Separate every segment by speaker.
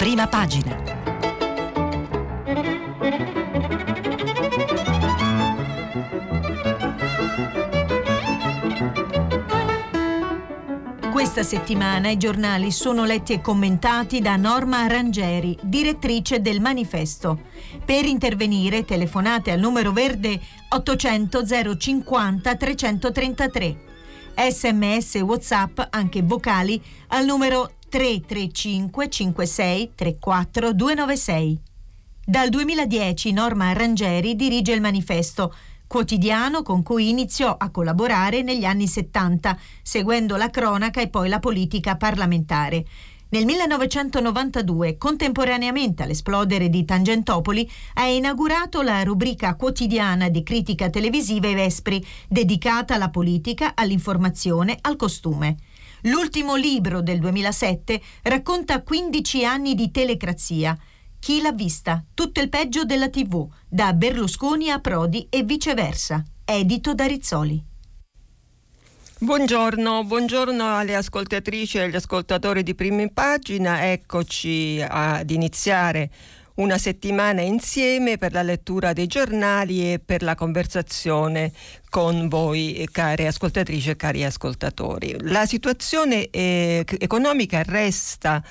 Speaker 1: prima pagina. Questa settimana i giornali sono letti e commentati da Norma Arrangeri, direttrice del manifesto. Per intervenire telefonate al numero verde 800 050 333. Sms WhatsApp, anche vocali, al numero 335 56 34 296. Dal 2010 Norma Arrangeri dirige il manifesto quotidiano con cui iniziò a collaborare negli anni 70, seguendo la cronaca e poi la politica parlamentare. Nel 1992, contemporaneamente all'esplodere di Tangentopoli, ha inaugurato la rubrica quotidiana di critica televisiva I Vespri, dedicata alla politica, all'informazione, al costume. L'ultimo libro del 2007 racconta 15 anni di telecrazia – chi l'ha vista? Tutto il peggio della TV, da Berlusconi a Prodi e viceversa. Edito da Rizzoli.
Speaker 2: Buongiorno, buongiorno alle ascoltatrici e agli ascoltatori di Prima Pagina. Eccoci ad iniziare una settimana insieme per la lettura dei giornali e per la conversazione con voi, care ascoltatrici e cari ascoltatori. La situazione eh, economica resta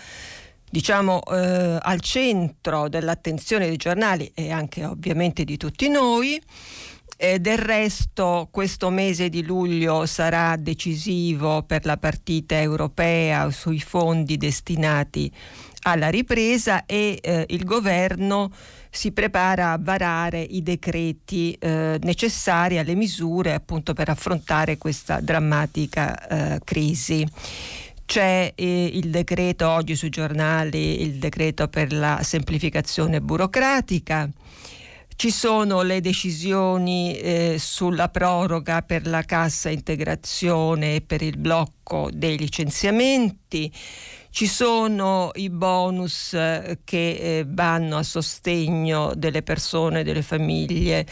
Speaker 2: diciamo eh, al centro dell'attenzione dei giornali e anche ovviamente di tutti noi. E del resto questo mese di luglio sarà decisivo per la partita europea sui fondi destinati alla ripresa e eh, il governo si prepara a varare i decreti eh, necessari alle misure appunto per affrontare questa drammatica eh, crisi. C'è eh, il decreto oggi sui giornali, il decreto per la semplificazione burocratica. Ci sono le decisioni eh, sulla proroga per la cassa integrazione e per il blocco dei licenziamenti. Ci sono i bonus eh, che eh, vanno a sostegno delle persone, delle famiglie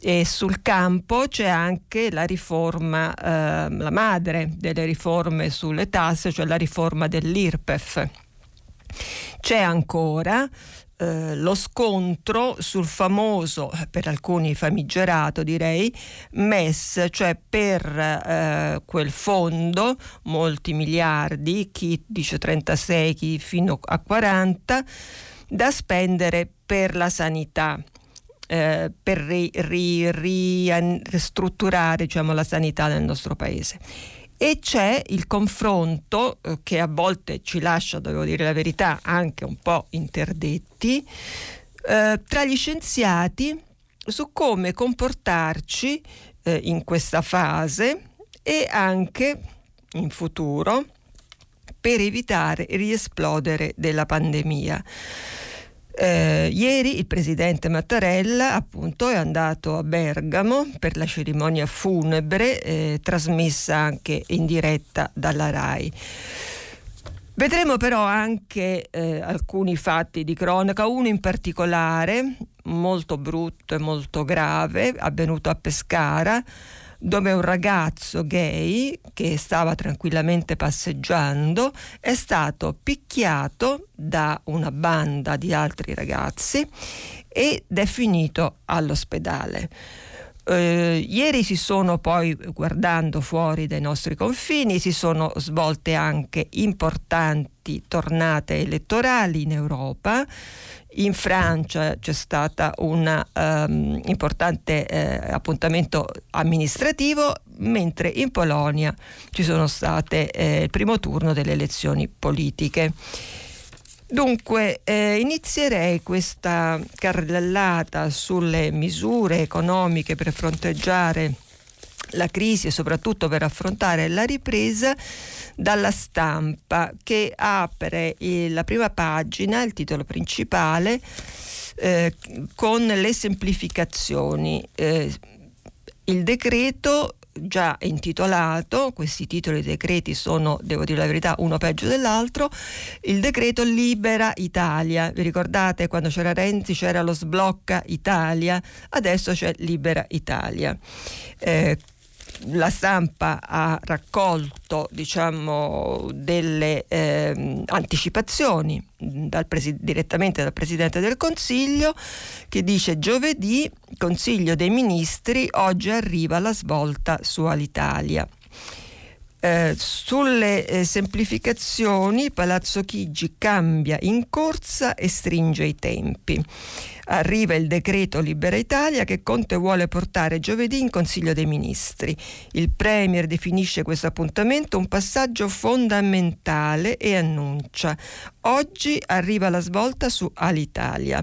Speaker 2: e sul campo c'è anche la riforma, eh, la madre delle riforme sulle tasse, cioè la riforma dell'IRPEF. C'è ancora eh, lo scontro sul famoso, per alcuni famigerato direi, MES, cioè per eh, quel fondo, molti miliardi, chi dice 36, chi fino a 40, da spendere per la sanità eh, per ri, ri, ristrutturare diciamo, la sanità nel nostro paese. E c'è il confronto eh, che a volte ci lascia, devo dire la verità, anche un po' interdetti, eh, tra gli scienziati su come comportarci eh, in questa fase e anche in futuro per evitare il riesplodere della pandemia. Eh, ieri il presidente Mattarella appunto è andato a Bergamo per la cerimonia funebre eh, trasmessa anche in diretta dalla RAI. Vedremo però anche eh, alcuni fatti di cronaca, uno in particolare molto brutto e molto grave, avvenuto a Pescara, dove un ragazzo gay che stava tranquillamente passeggiando è stato picchiato da una banda di altri ragazzi ed è finito all'ospedale. Eh, ieri si sono poi, guardando fuori dai nostri confini, si sono svolte anche importanti tornate elettorali in Europa. In Francia c'è stato un um, importante eh, appuntamento amministrativo, mentre in Polonia ci sono state eh, il primo turno delle elezioni politiche. Dunque, eh, inizierei questa carrellata sulle misure economiche per fronteggiare la crisi e soprattutto per affrontare la ripresa dalla stampa che apre la prima pagina, il titolo principale, eh, con le semplificazioni. Eh, il decreto già intitolato, questi titoli dei decreti sono, devo dire la verità, uno peggio dell'altro, il decreto Libera Italia. Vi ricordate quando c'era Renzi c'era lo sblocca Italia, adesso c'è Libera Italia. Eh, la stampa ha raccolto diciamo, delle eh, anticipazioni dal presi- direttamente dal Presidente del Consiglio che dice giovedì Consiglio dei Ministri oggi arriva la svolta su Alitalia. Eh, sulle eh, semplificazioni Palazzo Chigi cambia in corsa e stringe i tempi. Arriva il decreto Libera Italia che Conte vuole portare giovedì in Consiglio dei Ministri. Il Premier definisce questo appuntamento un passaggio fondamentale e annuncia oggi arriva la svolta su Alitalia.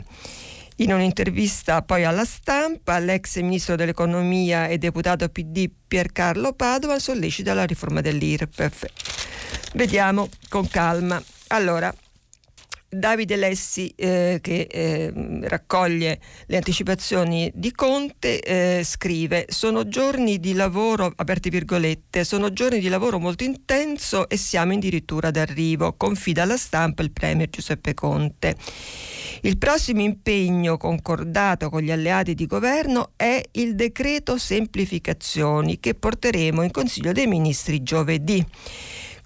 Speaker 2: In un'intervista poi alla stampa, l'ex ministro dell'economia e deputato PD Piercarlo Padova sollecita la riforma dell'IRPEF. Vediamo con calma. Allora, Davide Lessi eh, che eh, raccoglie le anticipazioni di Conte eh, scrive sono giorni di lavoro aperte virgolette sono giorni di lavoro molto intenso e siamo addirittura d'arrivo confida alla stampa il premier Giuseppe Conte. Il prossimo impegno concordato con gli alleati di governo è il decreto semplificazioni che porteremo in Consiglio dei Ministri giovedì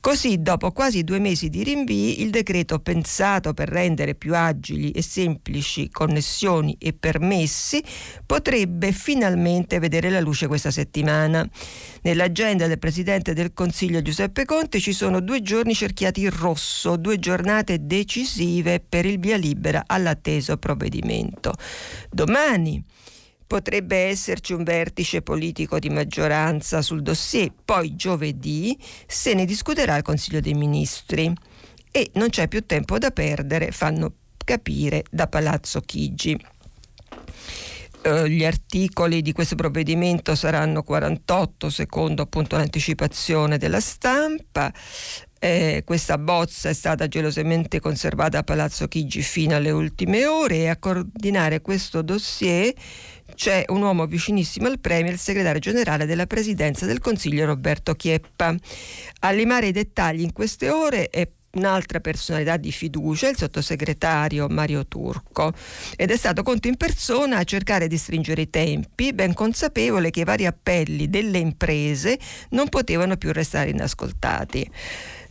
Speaker 2: Così, dopo quasi due mesi di rinvii, il decreto pensato per rendere più agili e semplici connessioni e permessi potrebbe finalmente vedere la luce questa settimana. Nell'agenda del Presidente del Consiglio Giuseppe Conte ci sono due giorni cerchiati in rosso, due giornate decisive per il via libera all'atteso provvedimento. Domani potrebbe esserci un vertice politico di maggioranza sul dossier, poi giovedì se ne discuterà il Consiglio dei Ministri. E non c'è più tempo da perdere, fanno capire da Palazzo Chigi. Uh, gli articoli di questo provvedimento saranno 48 secondo appunto l'anticipazione della stampa. Eh, questa bozza è stata gelosamente conservata a Palazzo Chigi fino alle ultime ore e a coordinare questo dossier c'è un uomo vicinissimo al Premier, il segretario generale della Presidenza del Consiglio Roberto Chieppa. A limare i dettagli in queste ore è un'altra personalità di fiducia, il sottosegretario Mario Turco, ed è stato Conte in persona a cercare di stringere i tempi, ben consapevole che i vari appelli delle imprese non potevano più restare inascoltati.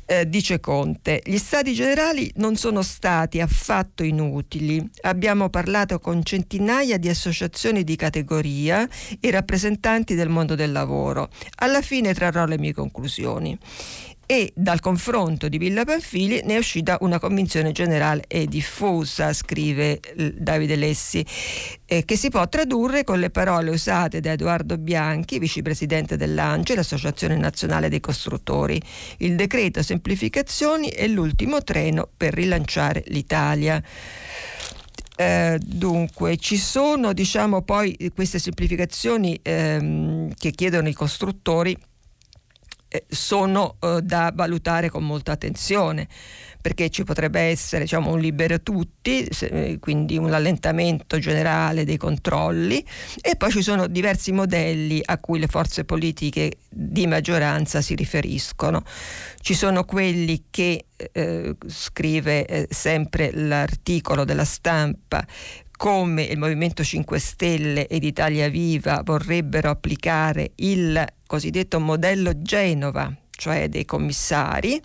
Speaker 2: Eh, dice Conte, gli stati generali non sono stati affatto inutili. Abbiamo parlato con centinaia di associazioni di categoria e rappresentanti del mondo del lavoro. Alla fine trarrò le mie conclusioni e dal confronto di Villa Panfili ne è uscita una convinzione generale e diffusa, scrive Davide Lessi, eh, che si può tradurre con le parole usate da Edoardo Bianchi, vicepresidente dell'ANCE, l'Associazione Nazionale dei Costruttori. Il decreto semplificazioni è l'ultimo treno per rilanciare l'Italia. Eh, dunque, ci sono diciamo poi queste semplificazioni ehm, che chiedono i costruttori eh, sono eh, da valutare con molta attenzione perché ci potrebbe essere diciamo, un libero tutti, se, quindi un allentamento generale dei controlli e poi ci sono diversi modelli a cui le forze politiche di maggioranza si riferiscono. Ci sono quelli che, eh, scrive eh, sempre l'articolo della stampa, come il Movimento 5 Stelle ed Italia Viva vorrebbero applicare il cosiddetto modello Genova, cioè dei commissari,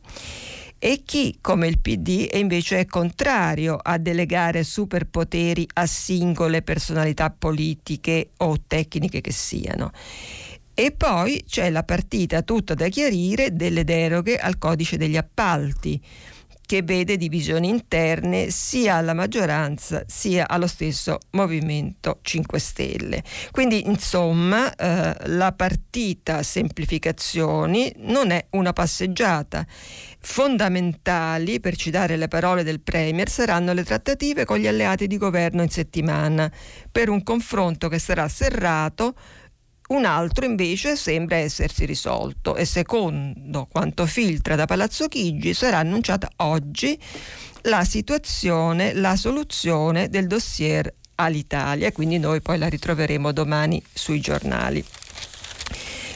Speaker 2: e chi, come il PD, invece è contrario a delegare superpoteri a singole personalità politiche o tecniche che siano. E poi c'è la partita tutta da chiarire delle deroghe al codice degli appalti che vede divisioni interne sia alla maggioranza sia allo stesso Movimento 5 Stelle. Quindi insomma eh, la partita semplificazioni non è una passeggiata. Fondamentali, per citare le parole del Premier, saranno le trattative con gli alleati di governo in settimana per un confronto che sarà serrato un altro invece sembra essersi risolto e secondo quanto filtra da Palazzo Chigi sarà annunciata oggi la situazione, la soluzione del dossier all'Italia, quindi noi poi la ritroveremo domani sui giornali.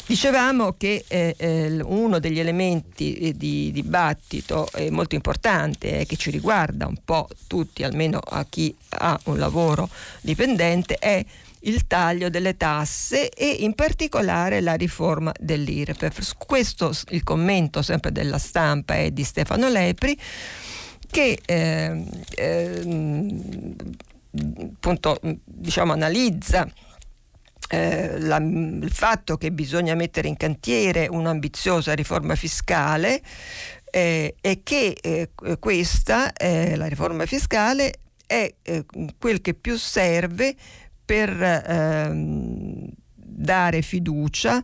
Speaker 2: Dicevamo che eh, eh, uno degli elementi eh, di dibattito eh, molto importante e che ci riguarda un po' tutti, almeno a chi ha un lavoro dipendente, è il taglio delle tasse e in particolare la riforma dell'IRPEF. Questo il commento sempre della stampa è di Stefano Lepri che eh, eh, appunto diciamo analizza eh, la, il fatto che bisogna mettere in cantiere un'ambiziosa riforma fiscale eh, e che eh, questa, eh, la riforma fiscale, è eh, quel che più serve per ehm, dare fiducia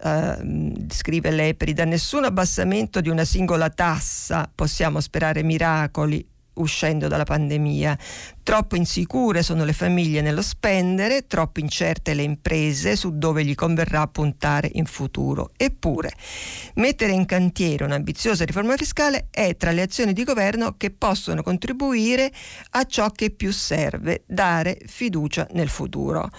Speaker 2: Uh, scrive Lepri, da nessun abbassamento di una singola tassa possiamo sperare miracoli uscendo dalla pandemia. Troppo insicure sono le famiglie nello spendere, troppo incerte le imprese su dove gli converrà puntare in futuro. Eppure, mettere in cantiere un'ambiziosa riforma fiscale è tra le azioni di governo che possono contribuire a ciò che più serve, dare fiducia nel futuro.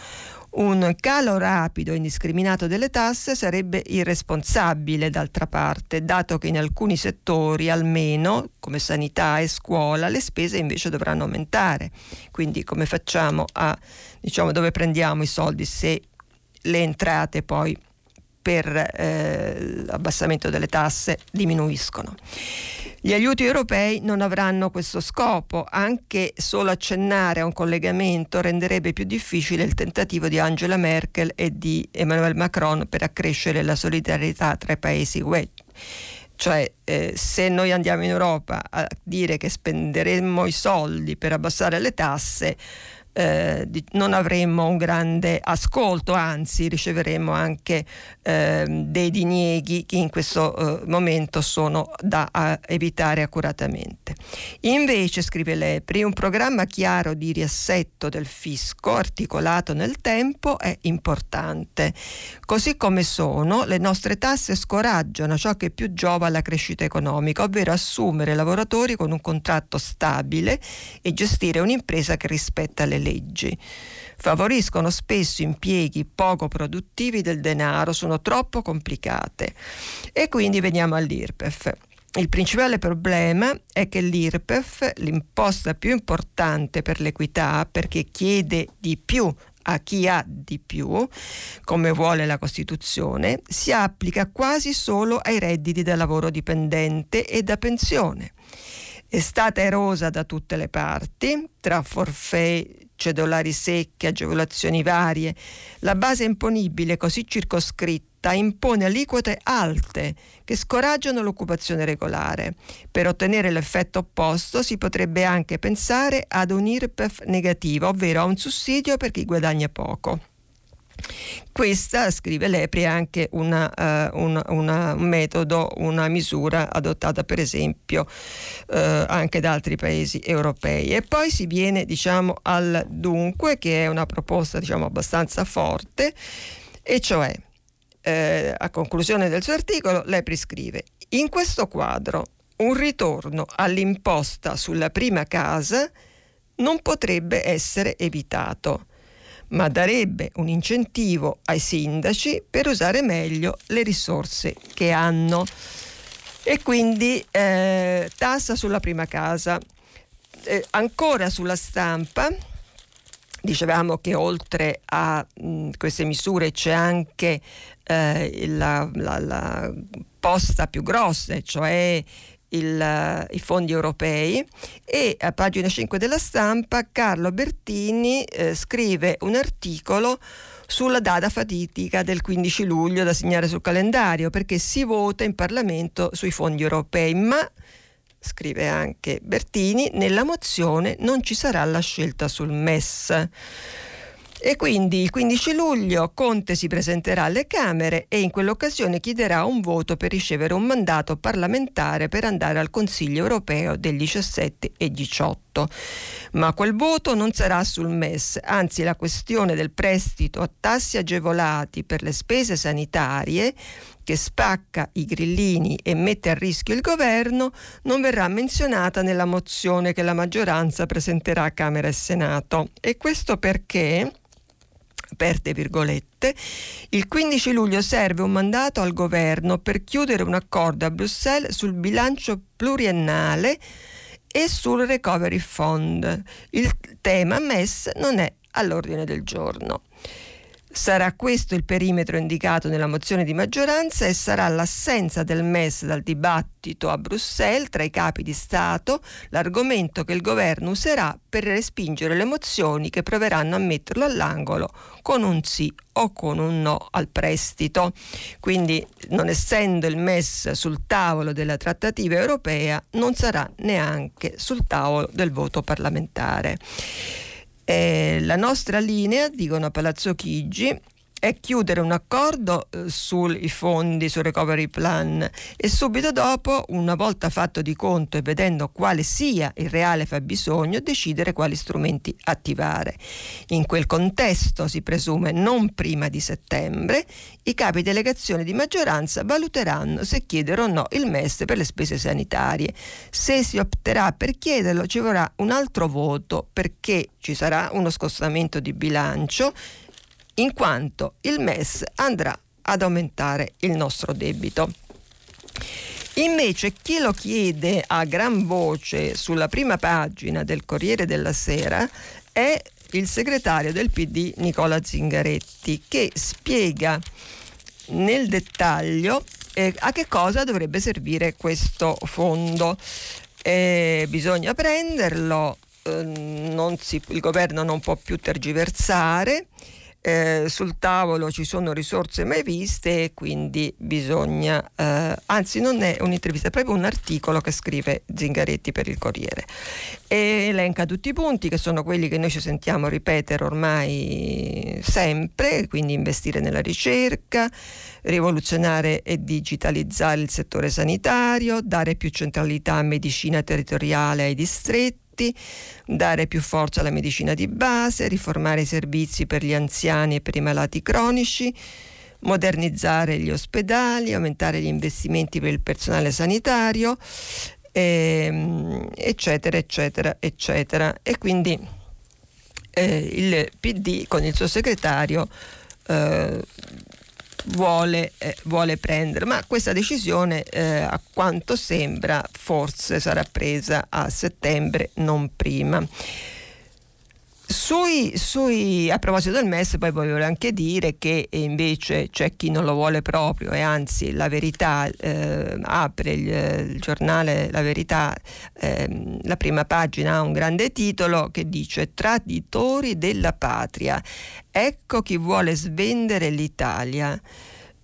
Speaker 2: Un calo rapido e indiscriminato delle tasse sarebbe irresponsabile d'altra parte, dato che in alcuni settori, almeno come sanità e scuola, le spese invece dovranno aumentare. Quindi come facciamo a, diciamo, dove prendiamo i soldi se le entrate poi per eh, l'abbassamento delle tasse diminuiscono. Gli aiuti europei non avranno questo scopo, anche solo accennare a un collegamento renderebbe più difficile il tentativo di Angela Merkel e di Emmanuel Macron per accrescere la solidarietà tra i paesi UE. Cioè, eh, se noi andiamo in Europa a dire che spenderemmo i soldi per abbassare le tasse, eh, non avremmo un grande ascolto, anzi riceveremo anche eh, dei dinieghi che in questo eh, momento sono da evitare accuratamente. Invece, scrive Lepri, un programma chiaro di riassetto del fisco articolato nel tempo è importante. Così come sono, le nostre tasse scoraggiano ciò che più giova alla crescita economica, ovvero assumere lavoratori con un contratto stabile e gestire un'impresa che rispetta le leggi. Favoriscono spesso impieghi poco produttivi del denaro, sono troppo complicate. E quindi veniamo all'IRPEF. Il principale problema è che l'IRPEF, l'imposta più importante per l'equità, perché chiede di più a chi ha di più, come vuole la Costituzione, si applica quasi solo ai redditi da lavoro dipendente e da pensione. È stata erosa da tutte le parti, tra forfè, cedolari secche, agevolazioni varie. La base imponibile così circoscritta impone aliquote alte che scoraggiano l'occupazione regolare. Per ottenere l'effetto opposto si potrebbe anche pensare ad un IRPEF negativo, ovvero a un sussidio per chi guadagna poco. Questa, scrive Lepri, è anche una, uh, una, una, un metodo, una misura adottata per esempio uh, anche da altri paesi europei. E poi si viene diciamo, al dunque, che è una proposta diciamo, abbastanza forte, e cioè, eh, a conclusione del suo articolo, Lepri scrive, in questo quadro un ritorno all'imposta sulla prima casa non potrebbe essere evitato ma darebbe un incentivo ai sindaci per usare meglio le risorse che hanno. E quindi eh, tassa sulla prima casa. Eh, ancora sulla stampa, dicevamo che oltre a mh, queste misure c'è anche eh, la, la, la posta più grossa, cioè il, eh, i fondi europei e a pagina 5 della stampa Carlo Bertini eh, scrive un articolo sulla data fatidica del 15 luglio da segnare sul calendario perché si vota in Parlamento sui fondi europei, ma scrive anche Bertini, nella mozione non ci sarà la scelta sul MES. E quindi il 15 luglio Conte si presenterà alle Camere e in quell'occasione chiederà un voto per ricevere un mandato parlamentare per andare al Consiglio europeo del 17 e 18. Ma quel voto non sarà sul MES, anzi la questione del prestito a tassi agevolati per le spese sanitarie che spacca i grillini e mette a rischio il governo non verrà menzionata nella mozione che la maggioranza presenterà a Camera e Senato. E questo perché aperte virgolette, il 15 luglio serve un mandato al governo per chiudere un accordo a Bruxelles sul bilancio pluriennale e sul recovery fund. Il tema MES non è all'ordine del giorno. Sarà questo il perimetro indicato nella mozione di maggioranza e sarà l'assenza del MES dal dibattito a Bruxelles tra i capi di Stato l'argomento che il governo userà per respingere le mozioni che proveranno a metterlo all'angolo con un sì o con un no al prestito. Quindi, non essendo il MES sul tavolo della trattativa europea, non sarà neanche sul tavolo del voto parlamentare. Eh, la nostra linea, dicono a Palazzo Chigi, è chiudere un accordo eh, sui fondi, sul recovery plan e subito dopo, una volta fatto di conto e vedendo quale sia il reale fabbisogno, decidere quali strumenti attivare. In quel contesto, si presume non prima di settembre, i capi delegazione di maggioranza valuteranno se chiedere o no il MES per le spese sanitarie. Se si opterà per chiederlo ci vorrà un altro voto perché ci sarà uno scostamento di bilancio in quanto il MES andrà ad aumentare il nostro debito. Invece chi lo chiede a gran voce sulla prima pagina del Corriere della Sera è il segretario del PD Nicola Zingaretti che spiega nel dettaglio eh, a che cosa dovrebbe servire questo fondo. Eh, bisogna prenderlo, eh, si, il governo non può più tergiversare eh, sul tavolo ci sono risorse mai viste e quindi bisogna, eh, anzi non è un'intervista, è proprio un articolo che scrive Zingaretti per il Corriere. E elenca tutti i punti che sono quelli che noi ci sentiamo ripetere ormai sempre, quindi investire nella ricerca, rivoluzionare e digitalizzare il settore sanitario, dare più centralità a medicina territoriale ai distretti, diritti, dare più forza alla medicina di base, riformare i servizi per gli anziani e per i malati cronici, modernizzare gli ospedali, aumentare gli investimenti per il personale sanitario, ehm, eccetera, eccetera, eccetera. E quindi eh, il PD con il suo segretario eh, vuole, eh, vuole prendere, ma questa decisione eh, a quanto sembra forse sarà presa a settembre, non prima. Sui, sui, a proposito del MES, poi voglio anche dire che invece c'è chi non lo vuole proprio e anzi la verità eh, apre il, il, giornale La Verità, eh, la prima pagina ha un grande titolo che dice Traditori della patria. Ecco chi vuole svendere l'Italia.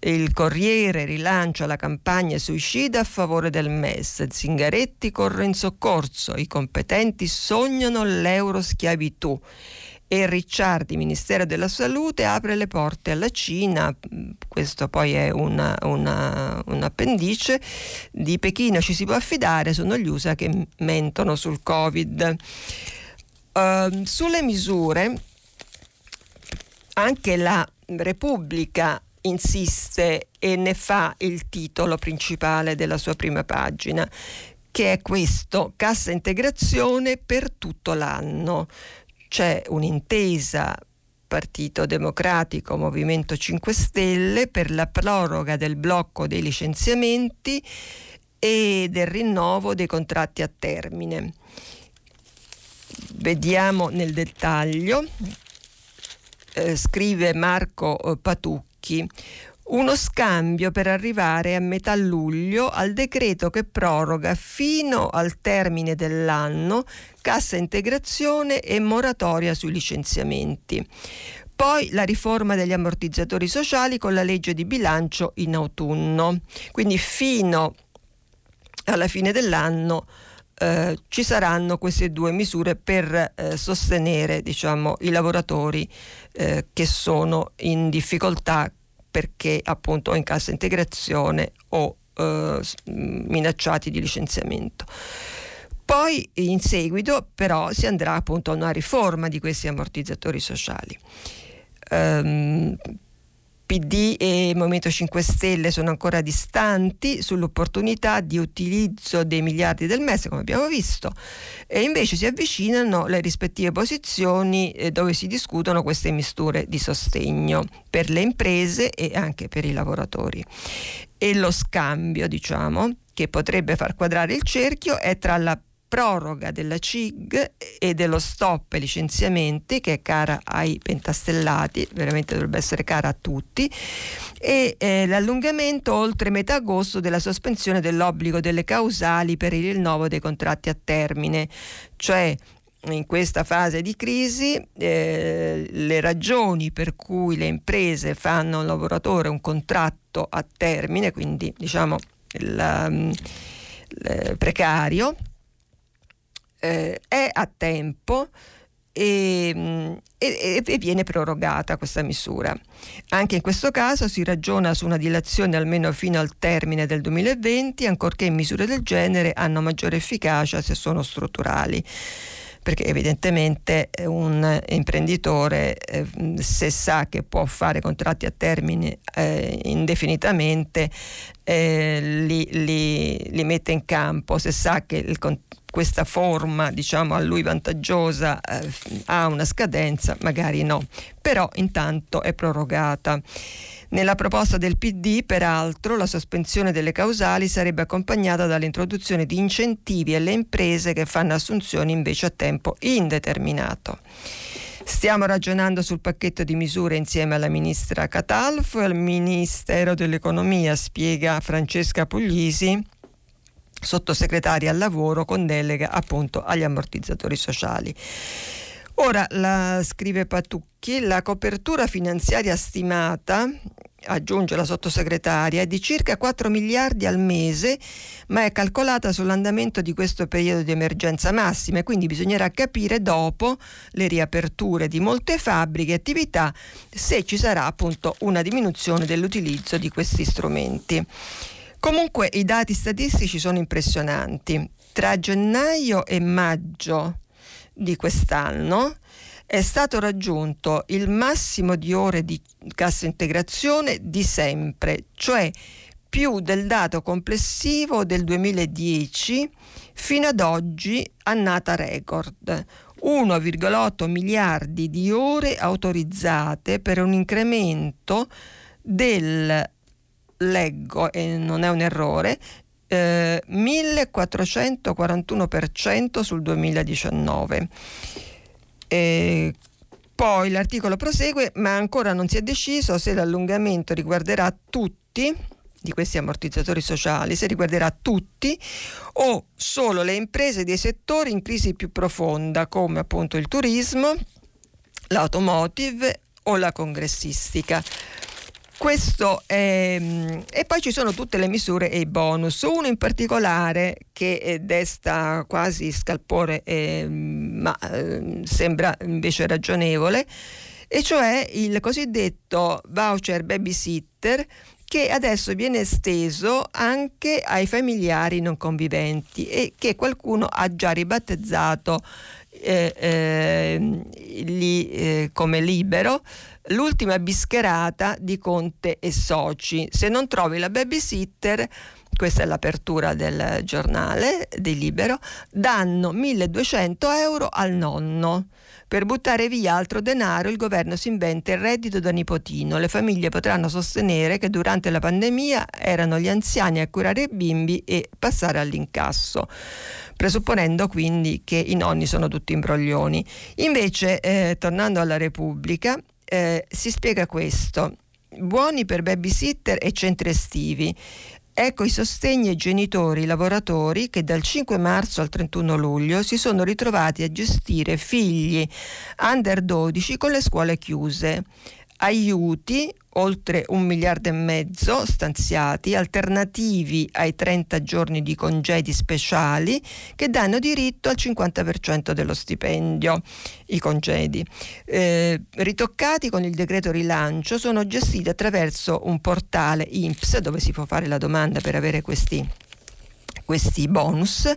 Speaker 2: Il Corriere rilancia la campagna suicida a favore del MES. Zingaretti corre in soccorso. I competenti sognano l'euroschiavitù. E Ricciardi, Ministero della Salute, apre le porte alla Cina. Questo poi è una, una, un appendice. Di Pechino ci si può affidare, sono gli USA che mentono sul Covid. Uh, sulle misure, anche la Repubblica insiste e ne fa il titolo principale della sua prima pagina, che è questo, cassa integrazione per tutto l'anno. C'è un'intesa Partito Democratico, Movimento 5 Stelle per la proroga del blocco dei licenziamenti e del rinnovo dei contratti a termine. Vediamo nel dettaglio. Eh, scrive Marco eh, Patucchi Bianchi uno scambio per arrivare a metà luglio al decreto che proroga fino al termine dell'anno cassa integrazione e moratoria sui licenziamenti. Poi la riforma degli ammortizzatori sociali con la legge di bilancio in autunno. Quindi fino alla fine dell'anno eh, ci saranno queste due misure per eh, sostenere diciamo, i lavoratori eh, che sono in difficoltà perché appunto o in cassa integrazione o eh, minacciati di licenziamento. Poi in seguito però si andrà appunto a una riforma di questi ammortizzatori sociali. Um, PD e Movimento 5 Stelle sono ancora distanti sull'opportunità di utilizzo dei miliardi del MES, come abbiamo visto, e invece si avvicinano le rispettive posizioni eh, dove si discutono queste misture di sostegno per le imprese e anche per i lavoratori. E lo scambio, diciamo, che potrebbe far quadrare il cerchio è tra la proroga della CIG e dello stop ai licenziamenti che è cara ai pentastellati, veramente dovrebbe essere cara a tutti, e eh, l'allungamento oltre metà agosto della sospensione dell'obbligo delle causali per il rinnovo dei contratti a termine, cioè in questa fase di crisi eh, le ragioni per cui le imprese fanno un lavoratore un contratto a termine, quindi diciamo il, um, il precario, eh, è a tempo e, e, e, viene prorogata questa misura. Anche in questo caso si ragiona su una dilazione almeno fino al termine del 2020, ancorché misure del genere hanno maggiore efficacia se sono strutturali perché evidentemente un imprenditore eh, se sa che può fare contratti a termine eh, indefinitamente eh, li, li, li, mette in campo, se sa che il, questa forma diciamo a lui vantaggiosa eh, ha una scadenza, magari no, però intanto è prorogata. Nella proposta del PD, peraltro, la sospensione delle causali sarebbe accompagnata dall'introduzione di incentivi alle imprese che fanno assunzioni invece a tempo indeterminato. Stiamo ragionando sul pacchetto di misure insieme alla ministra Catalfo e al Ministero dell'Economia, spiega Francesca Puglisi, sottosegretaria al lavoro con delega appunto agli ammortizzatori sociali. Ora, la, scrive Patucchi, la copertura finanziaria stimata aggiunge la sottosegretaria, è di circa 4 miliardi al mese, ma è calcolata sull'andamento di questo periodo di emergenza massima e quindi bisognerà capire dopo le riaperture di molte fabbriche e attività se ci sarà appunto una diminuzione dell'utilizzo di questi strumenti. Comunque i dati statistici sono impressionanti. Tra gennaio e maggio di quest'anno è stato raggiunto il massimo di ore di cassa integrazione di sempre, cioè più del dato complessivo del 2010 fino ad oggi annata record. 1,8 miliardi di ore autorizzate per un incremento del, leggo e non è un errore, eh, 1441% sul 2019. E poi l'articolo prosegue, ma ancora non si è deciso se l'allungamento riguarderà tutti di questi ammortizzatori sociali, se riguarderà tutti o solo le imprese dei settori in crisi più profonda, come appunto il turismo, l'automotive o la congressistica. Questo è, mm, e poi ci sono tutte le misure e i bonus, uno in particolare che eh, desta quasi scalpore, eh, ma eh, sembra invece ragionevole, e cioè il cosiddetto voucher babysitter che adesso viene esteso anche ai familiari non conviventi e che qualcuno ha già ribattezzato eh, eh, li, eh, come libero l'ultima bischerata di Conte e Soci. Se non trovi la babysitter, questa è l'apertura del giornale di Libero, danno 1200 euro al nonno. Per buttare via altro denaro il governo si inventa il reddito da nipotino. Le famiglie potranno sostenere che durante la pandemia erano gli anziani a curare i bimbi e passare all'incasso presupponendo quindi che i nonni sono tutti imbroglioni. Invece, eh, tornando alla Repubblica, eh, si spiega questo. Buoni per babysitter e centri estivi. Ecco i sostegni ai genitori lavoratori che dal 5 marzo al 31 luglio si sono ritrovati a gestire figli under 12 con le scuole chiuse aiuti, oltre un miliardo e mezzo stanziati, alternativi ai 30 giorni di congedi speciali che danno diritto al 50% dello stipendio, i congedi. Eh, ritoccati con il decreto rilancio, sono gestiti attraverso un portale INPS dove si può fare la domanda per avere questi, questi bonus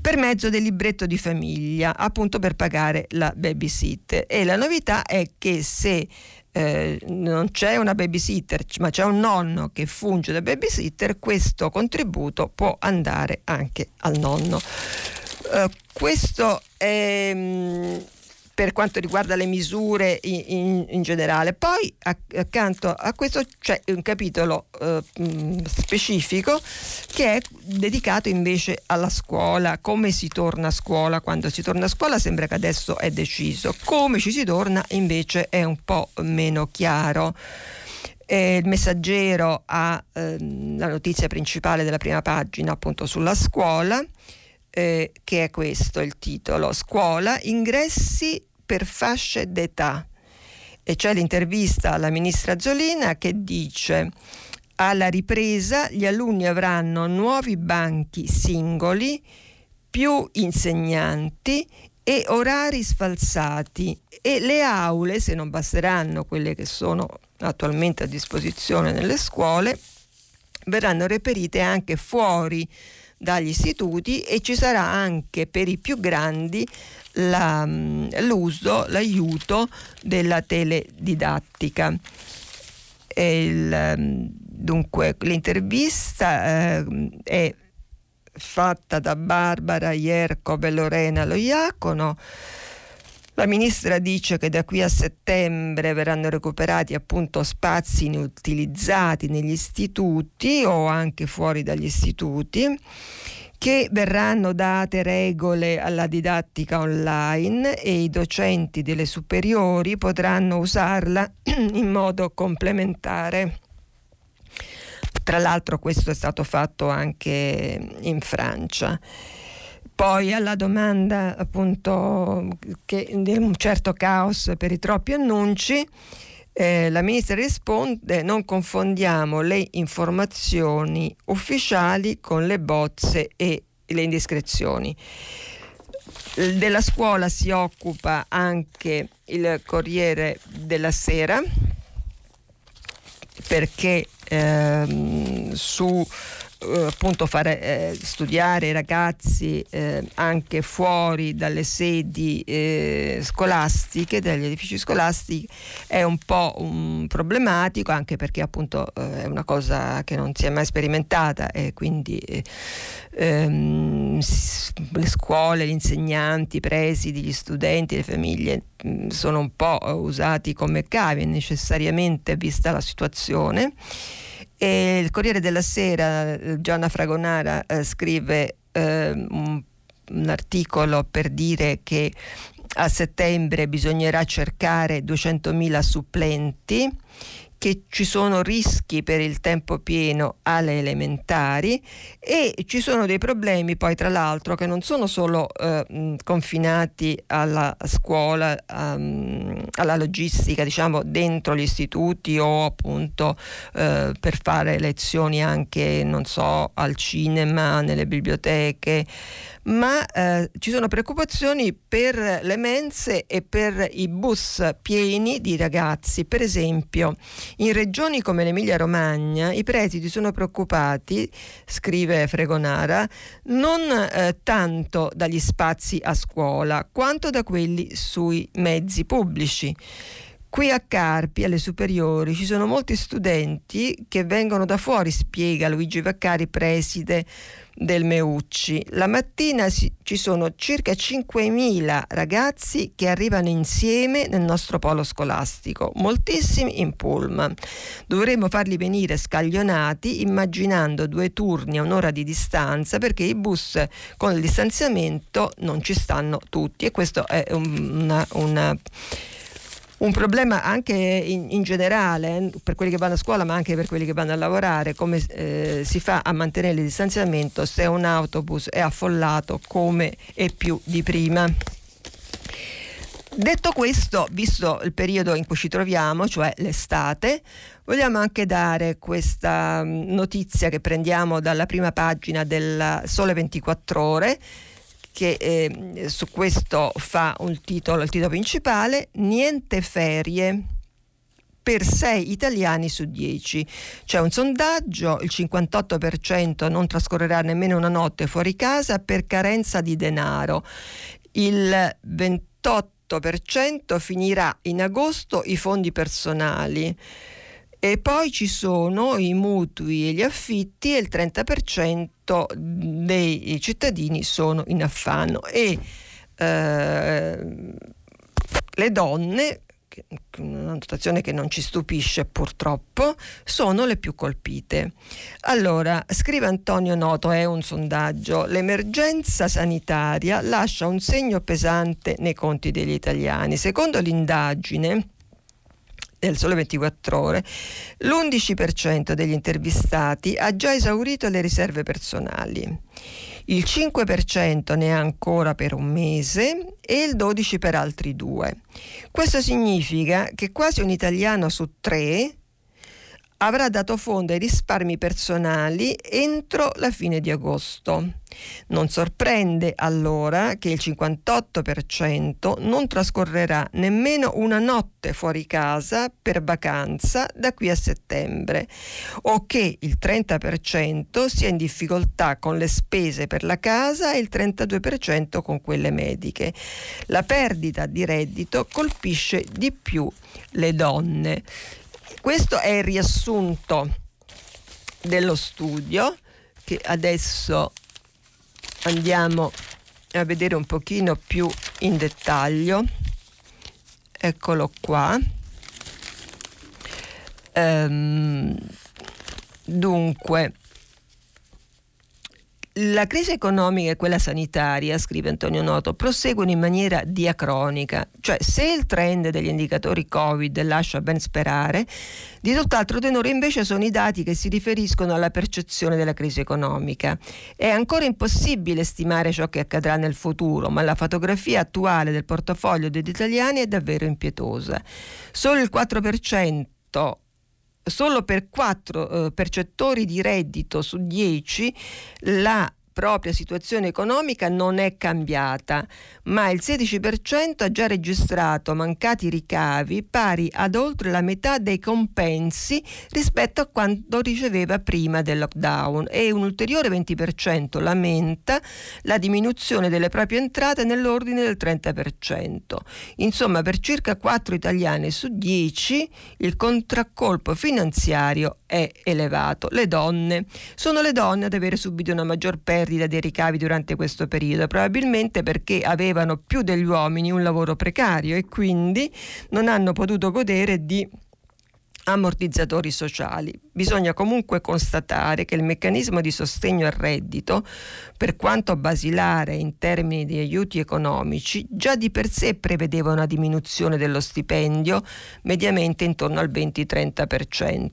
Speaker 2: per mezzo del libretto di famiglia, appunto per pagare la babysitter. E la novità è che se eh, non c'è una babysitter, ma c'è un nonno che funge da babysitter, questo contributo può andare anche al nonno. Eh, questo è, mm, per quanto riguarda le misure in, in, in generale. Poi accanto a questo c'è un capitolo eh, specifico che è dedicato invece alla scuola, come si torna a scuola, quando si torna a scuola sembra che adesso è deciso, come ci si torna invece è un po' meno chiaro. Eh, il messaggero ha eh, la notizia principale della prima pagina appunto sulla scuola, eh, che è questo il titolo, scuola, ingressi per fasce d'età. E c'è l'intervista alla ministra Zolina che dice alla ripresa gli alunni avranno nuovi banchi singoli, più insegnanti e orari sfalsati e le aule, se non basteranno quelle che sono attualmente a disposizione nelle scuole, verranno reperite anche fuori dagli istituti e ci sarà anche per i più grandi la, l'uso, l'aiuto della teledidattica. Il, dunque, l'intervista eh, è fatta da Barbara Ierco e Lorena Loiacono. La ministra dice che da qui a settembre verranno recuperati appunto spazi inutilizzati negli istituti o anche fuori dagli istituti che verranno date regole alla didattica online e i docenti delle superiori potranno usarla in modo complementare. Tra l'altro questo è stato fatto anche in Francia. Poi alla domanda appunto che, di un certo caos per i troppi annunci, eh, la ministra risponde non confondiamo le informazioni ufficiali con le bozze e le indiscrezioni. Della scuola si occupa anche il Corriere della Sera perché ehm, su eh, appunto fare eh, studiare i ragazzi eh, anche fuori dalle sedi eh, scolastiche, dagli edifici scolastici è un po' un problematico anche perché appunto eh, è una cosa che non si è mai sperimentata e quindi ehm, le scuole, gli insegnanti, i presidi, gli studenti, le famiglie mh, mm, sono un po' usati come cavi necessariamente vista la situazione e il Corriere della Sera, eh, Gianna Fragonara eh, scrive eh, un, un articolo per dire che a settembre bisognerà cercare 200.000 supplenti che ci sono rischi per il tempo pieno alle elementari e ci sono dei problemi poi tra l'altro che non sono solo eh, confinati alla scuola, um, alla logistica diciamo dentro gli istituti o appunto eh, per fare lezioni anche non so al cinema, nelle biblioteche ma eh, ci sono preoccupazioni per le mense e per i bus pieni di ragazzi. Per esempio, in regioni come l'Emilia Romagna i presidi sono preoccupati, scrive Fregonara, non eh, tanto dagli spazi a scuola quanto da quelli sui mezzi pubblici. Qui a Carpi, alle superiori, ci sono molti studenti che vengono da fuori, spiega Luigi Vaccari, preside del Meucci. La mattina ci sono circa 5.000 ragazzi che arrivano insieme nel nostro polo scolastico, moltissimi in pullman. Dovremmo farli venire scaglionati immaginando due turni a un'ora di distanza perché i bus con il distanziamento non ci stanno tutti e questo è una, una un problema anche in, in, generale per quelli che vanno a scuola ma anche per quelli che vanno a lavorare come eh, si fa a mantenere il distanziamento se un autobus è affollato come e più di prima. Detto questo, visto il periodo in cui ci troviamo, cioè l'estate, vogliamo anche dare questa mm, notizia che prendiamo dalla prima pagina del Sole 24 ore che eh, su questo fa un titolo, il titolo principale, Niente ferie per 6 italiani su 10. C'è un sondaggio, il 58% non trascorrerà nemmeno una notte fuori casa per carenza di denaro, il 28% finirà in agosto i fondi personali. E poi ci sono i mutui e gli affitti e il 30% dei cittadini sono in affanno. E eh, le donne una notazione che non ci stupisce purtroppo, sono le più colpite. Allora, scrive Antonio Noto, è un sondaggio, l'emergenza sanitaria lascia un segno pesante nei conti degli italiani. Secondo l'indagine del Sole 24 Ore, l'11% degli intervistati ha già esaurito le riserve personali il 5% ne ha ancora per un mese e il 12% per altri due. Questo significa che quasi un italiano su tre avrà dato fondo ai risparmi personali entro la fine di agosto. Non sorprende allora che il 58% non trascorrerà nemmeno una notte fuori casa per vacanza da qui a settembre o che il 30% sia in difficoltà con le spese per la casa e il 32% con quelle mediche. La perdita di reddito colpisce di più le donne. Questo è il riassunto dello studio che adesso andiamo a vedere un pochino più in dettaglio. Eccolo qua. Ehm, dunque, la crisi economica e quella sanitaria, scrive Antonio Noto, proseguono in maniera diacronica, cioè se il trend degli indicatori Covid lascia ben sperare, di tutt'altro tenore invece sono i dati che si riferiscono alla percezione della crisi economica. È ancora impossibile stimare ciò che accadrà nel futuro, ma la fotografia attuale del portafoglio degli italiani è davvero impietosa. Solo il 4% solo per 4 eh, percettori di reddito su 10 la propria situazione economica non è cambiata, ma il 16% ha già registrato mancati ricavi pari ad oltre la metà dei compensi rispetto a quanto riceveva prima del lockdown e un ulteriore 20% lamenta la diminuzione delle proprie entrate nell'ordine del 30%. Insomma, per circa 4 italiani su 10 il contraccolpo finanziario è elevato. Le donne sono le donne ad avere subito una maggior perdita dei ricavi durante questo periodo, probabilmente perché avevano più degli uomini un lavoro precario e quindi non hanno potuto godere di ammortizzatori sociali. Bisogna comunque constatare che il meccanismo di sostegno al reddito, per quanto basilare in termini di aiuti economici, già di per sé prevedeva una diminuzione dello stipendio mediamente intorno al 20-30%.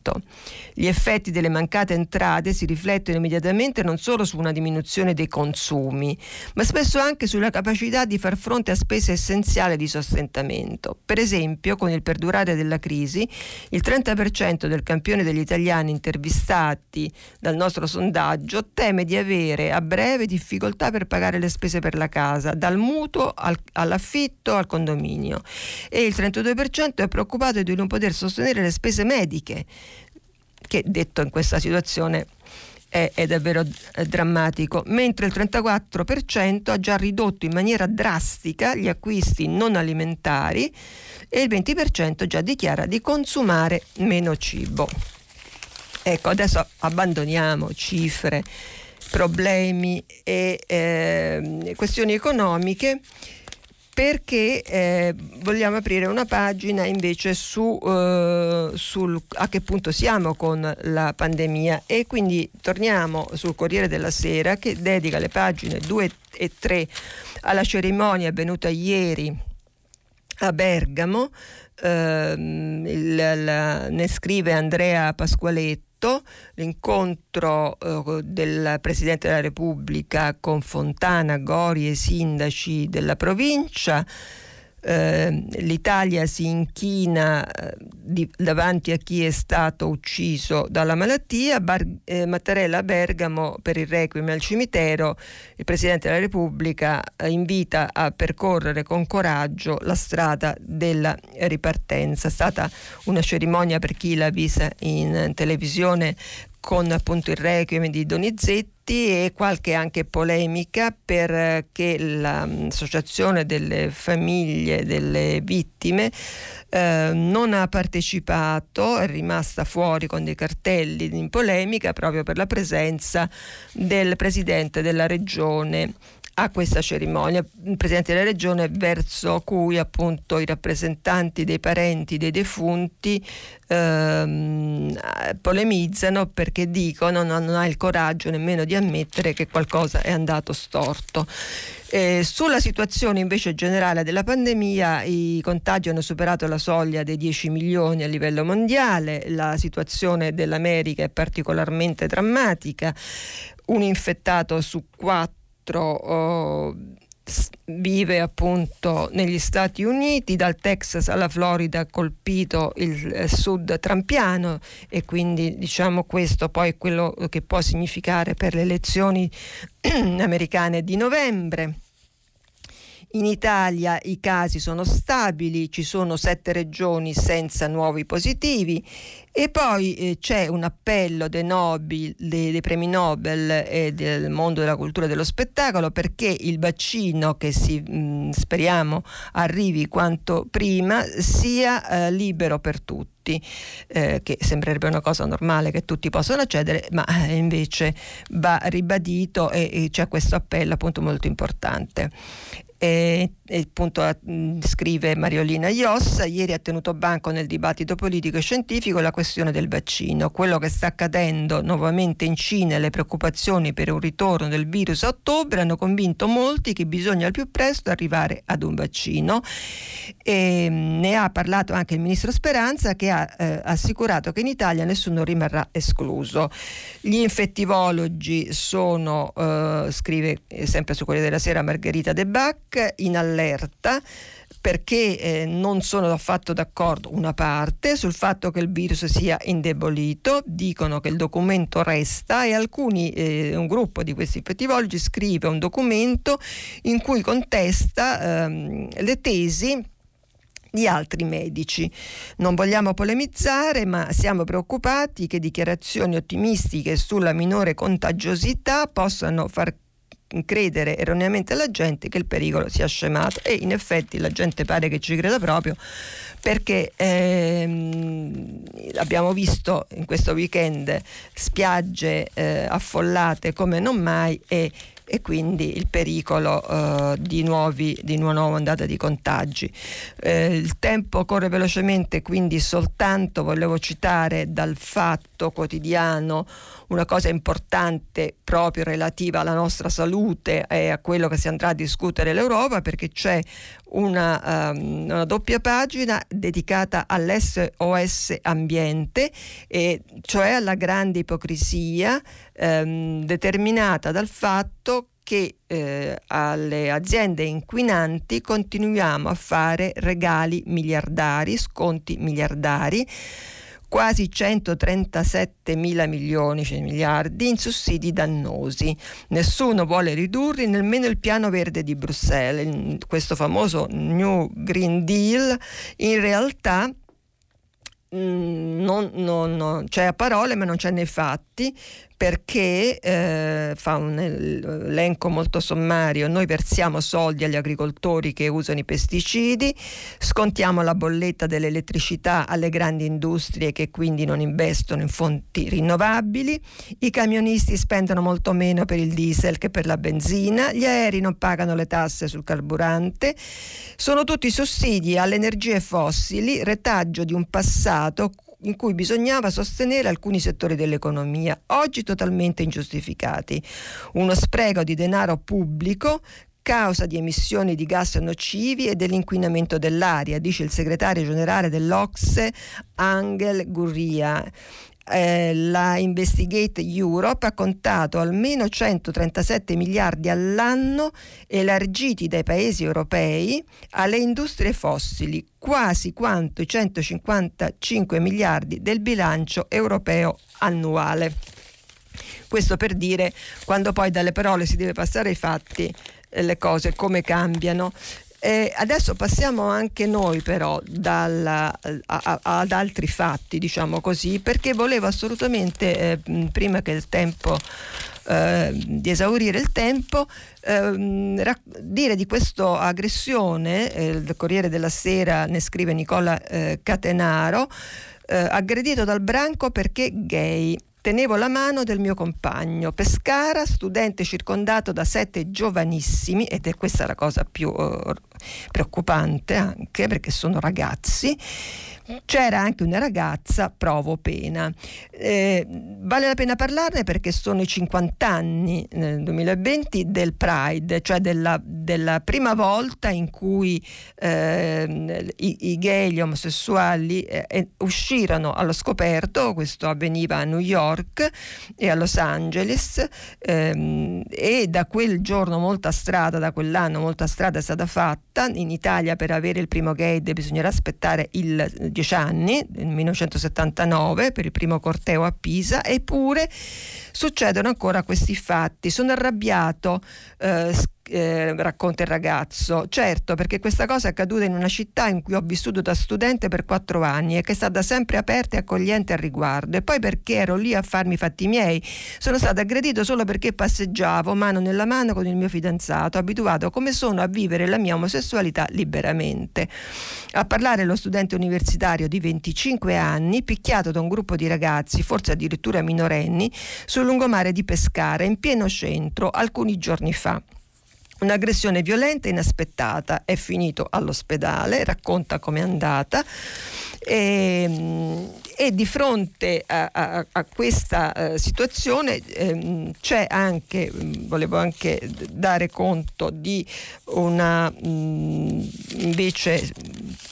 Speaker 2: Gli effetti delle mancate entrate si riflettono immediatamente non solo su una diminuzione dei consumi, ma spesso anche sulla capacità di far fronte a spese essenziali di sostentamento. Per esempio, con il perdurare della crisi, il 30% del campione degli italiani italiani intervistati dal nostro sondaggio teme di avere a breve difficoltà per pagare le spese per la casa, dal mutuo al, all'affitto al condominio e il 32% è preoccupato di non poter sostenere le spese mediche, che detto in questa situazione è, è, davvero eh, drammatico, mentre il 34% ha già ridotto in maniera drastica gli acquisti non alimentari e il 20% già dichiara di consumare meno cibo. Ecco, adesso abbandoniamo cifre, problemi e eh, questioni economiche perché eh, vogliamo aprire una pagina invece su eh, sul, a che punto siamo con la pandemia. E quindi torniamo sul Corriere della Sera che dedica le pagine 2 e 3 alla cerimonia avvenuta ieri a Bergamo, eh, il, la, ne scrive Andrea Pasqualetto agosto l'incontro eh, del Presidente della Repubblica con Fontana, Gori e sindaci della provincia eh, l'Italia si inchina eh, di, davanti a chi è stato ucciso dalla malattia, Bar, eh, Mattarella a Bergamo per il requiem al cimitero, il Presidente della Repubblica eh, invita a percorrere con coraggio la strada della ripartenza. È stata una cerimonia per chi l'ha vista in televisione con appunto il requiem di Donizetti e qualche anche polemica perché l'associazione delle famiglie delle vittime eh, non ha partecipato, è rimasta fuori con dei cartelli in polemica proprio per la presenza del presidente della regione a questa cerimonia, il Presidente della Regione verso cui appunto i rappresentanti dei parenti dei defunti ehm, polemizzano perché dicono non, non ha il coraggio nemmeno di ammettere che qualcosa è andato storto. Eh, sulla situazione invece generale della pandemia, i contagi hanno superato la soglia dei 10 milioni a livello mondiale, la situazione dell'America è particolarmente drammatica, un infettato su quattro oh, vive appunto negli Stati Uniti, dal Texas alla Florida ha colpito il eh, sud trampiano e quindi diciamo questo poi è quello che può significare per le elezioni americane di novembre. In Italia i casi sono stabili, ci sono sette regioni senza nuovi positivi e poi eh, c'è un appello dei, Nobel, dei, dei, premi Nobel e del mondo della cultura e dello spettacolo perché il vaccino che si, mh, mm, speriamo arrivi quanto prima sia eh, libero per tutti. Eh, che sembrerebbe una cosa normale che tutti possano accedere, ma eh, invece va ribadito e, e c'è questo appello appunto molto importante. E, e appunto scrive Mariolina Ios, ieri ha tenuto banco nel dibattito politico e scientifico la questione del vaccino. Quello che sta accadendo nuovamente in Cina e le preoccupazioni per un ritorno del virus a ottobre hanno convinto molti che bisogna al più presto arrivare ad un vaccino. E, ne ha parlato anche il ministro Speranza che ha eh, assicurato che in Italia nessuno rimarrà escluso. Gli infettivologi sono, eh, scrive sempre su Corriere della Sera Margherita De In allerta perché eh, non sono affatto d'accordo una parte sul fatto che il virus sia indebolito, dicono che il documento resta e alcuni, eh, un gruppo di questi infettivologi scrive un documento in cui contesta ehm, le tesi di altri medici. Non vogliamo polemizzare, ma siamo preoccupati che dichiarazioni ottimistiche sulla minore contagiosità possano far credere erroneamente alla gente che il pericolo sia scemato e in effetti la gente pare che ci creda proprio perché ehm, abbiamo visto in questo weekend spiagge eh, affollate come non mai e e quindi il pericolo eh, di, nuovi, di una nuova ondata di contagi. Eh, il tempo corre velocemente, quindi soltanto volevo citare dal fatto quotidiano una cosa importante proprio relativa alla nostra salute e a quello che si andrà a discutere l'Europa perché c'è una, um, una doppia pagina dedicata all'SOS ambiente cioè alla grande ipocrisia um, determinata dal fatto che eh, alle aziende inquinanti continuiamo a fare regali miliardari, sconti miliardari quasi 137 mila milioni, cioè miliardi, in sussidi dannosi. Nessuno vuole ridurre nemmeno il piano verde di Bruxelles, questo famoso New Green Deal, in realtà mm, non, non, non, c'è a parole ma non c'è nei fatti perché eh, fa un elenco molto sommario, noi versiamo soldi agli agricoltori che usano i pesticidi, scontiamo la bolletta dell'elettricità alle grandi industrie che quindi non investono in fonti rinnovabili, i camionisti spendono molto meno per il diesel che per la benzina, gli aerei non pagano le tasse sul carburante, sono tutti sussidi alle energie fossili, retaggio di un passato in cui bisognava sostenere alcuni settori dell'economia, oggi totalmente ingiustificati. Uno spreco di denaro pubblico causa di emissioni di gas nocivi e dell'inquinamento dell'aria, dice il segretario generale dell'Ocse Angel Gurria eh, la Investigate Europe ha contato almeno 137 miliardi all'anno elargiti dai paesi europei alle industrie fossili, quasi quanto i 155 miliardi del bilancio europeo annuale. Questo per dire quando poi dalle parole si deve passare ai fatti eh, le cose come cambiano. Eh, adesso passiamo anche noi però dalla, a, a, ad altri fatti, diciamo così, perché volevo assolutamente, eh, prima che il tempo eh, di esaurire il tempo, ehm, rac- dire di questa aggressione, eh, il Corriere della Sera ne scrive Nicola eh, Catenaro, eh, aggredito dal branco perché gay Tenevo la mano del mio compagno, Pescara, studente circondato da sette giovanissimi, ed è questa la cosa più uh, preoccupante anche perché sono ragazzi, c'era anche una ragazza, provo pena. Eh, vale la pena parlarne perché sono i 50 anni nel 2020 del Pride, cioè della, della prima volta in cui eh, i, i, gay, gli omosessuali eh, uscirono allo scoperto, questo avveniva a New York e a Los Angeles ehm, e da quel giorno molta strada, da quell'anno molta strada è stata fatta. In Italia per avere il primo gay bisognerà aspettare il dieci anni, nel 1979, per il primo corteo a Pisa, eppure succedono ancora questi fatti. Sono arrabbiato, eh, eh, racconta il ragazzo. Certo, perché questa cosa è accaduta in una città in cui ho vissuto da studente per quattro anni e che è stata sempre aperta e accogliente al riguardo. E poi perché ero lì a farmi i fatti miei. Sono stato aggredito solo perché passeggiavo mano nella mano con il mio fidanzato, abituato come sono a vivere la mia omosessualità liberamente. A parlare lo studente universitario di 25 anni, picchiato da un gruppo di ragazzi, forse addirittura minorenni, sul lungomare di Pescara, in pieno centro, alcuni giorni fa. Un'aggressione violenta e inaspettata, è finito all'ospedale, racconta com'è andata e, ehm, e, di fronte a, a, a questa uh, situazione ehm, c'è anche, mm, volevo anche dare conto di una mh, mm, invece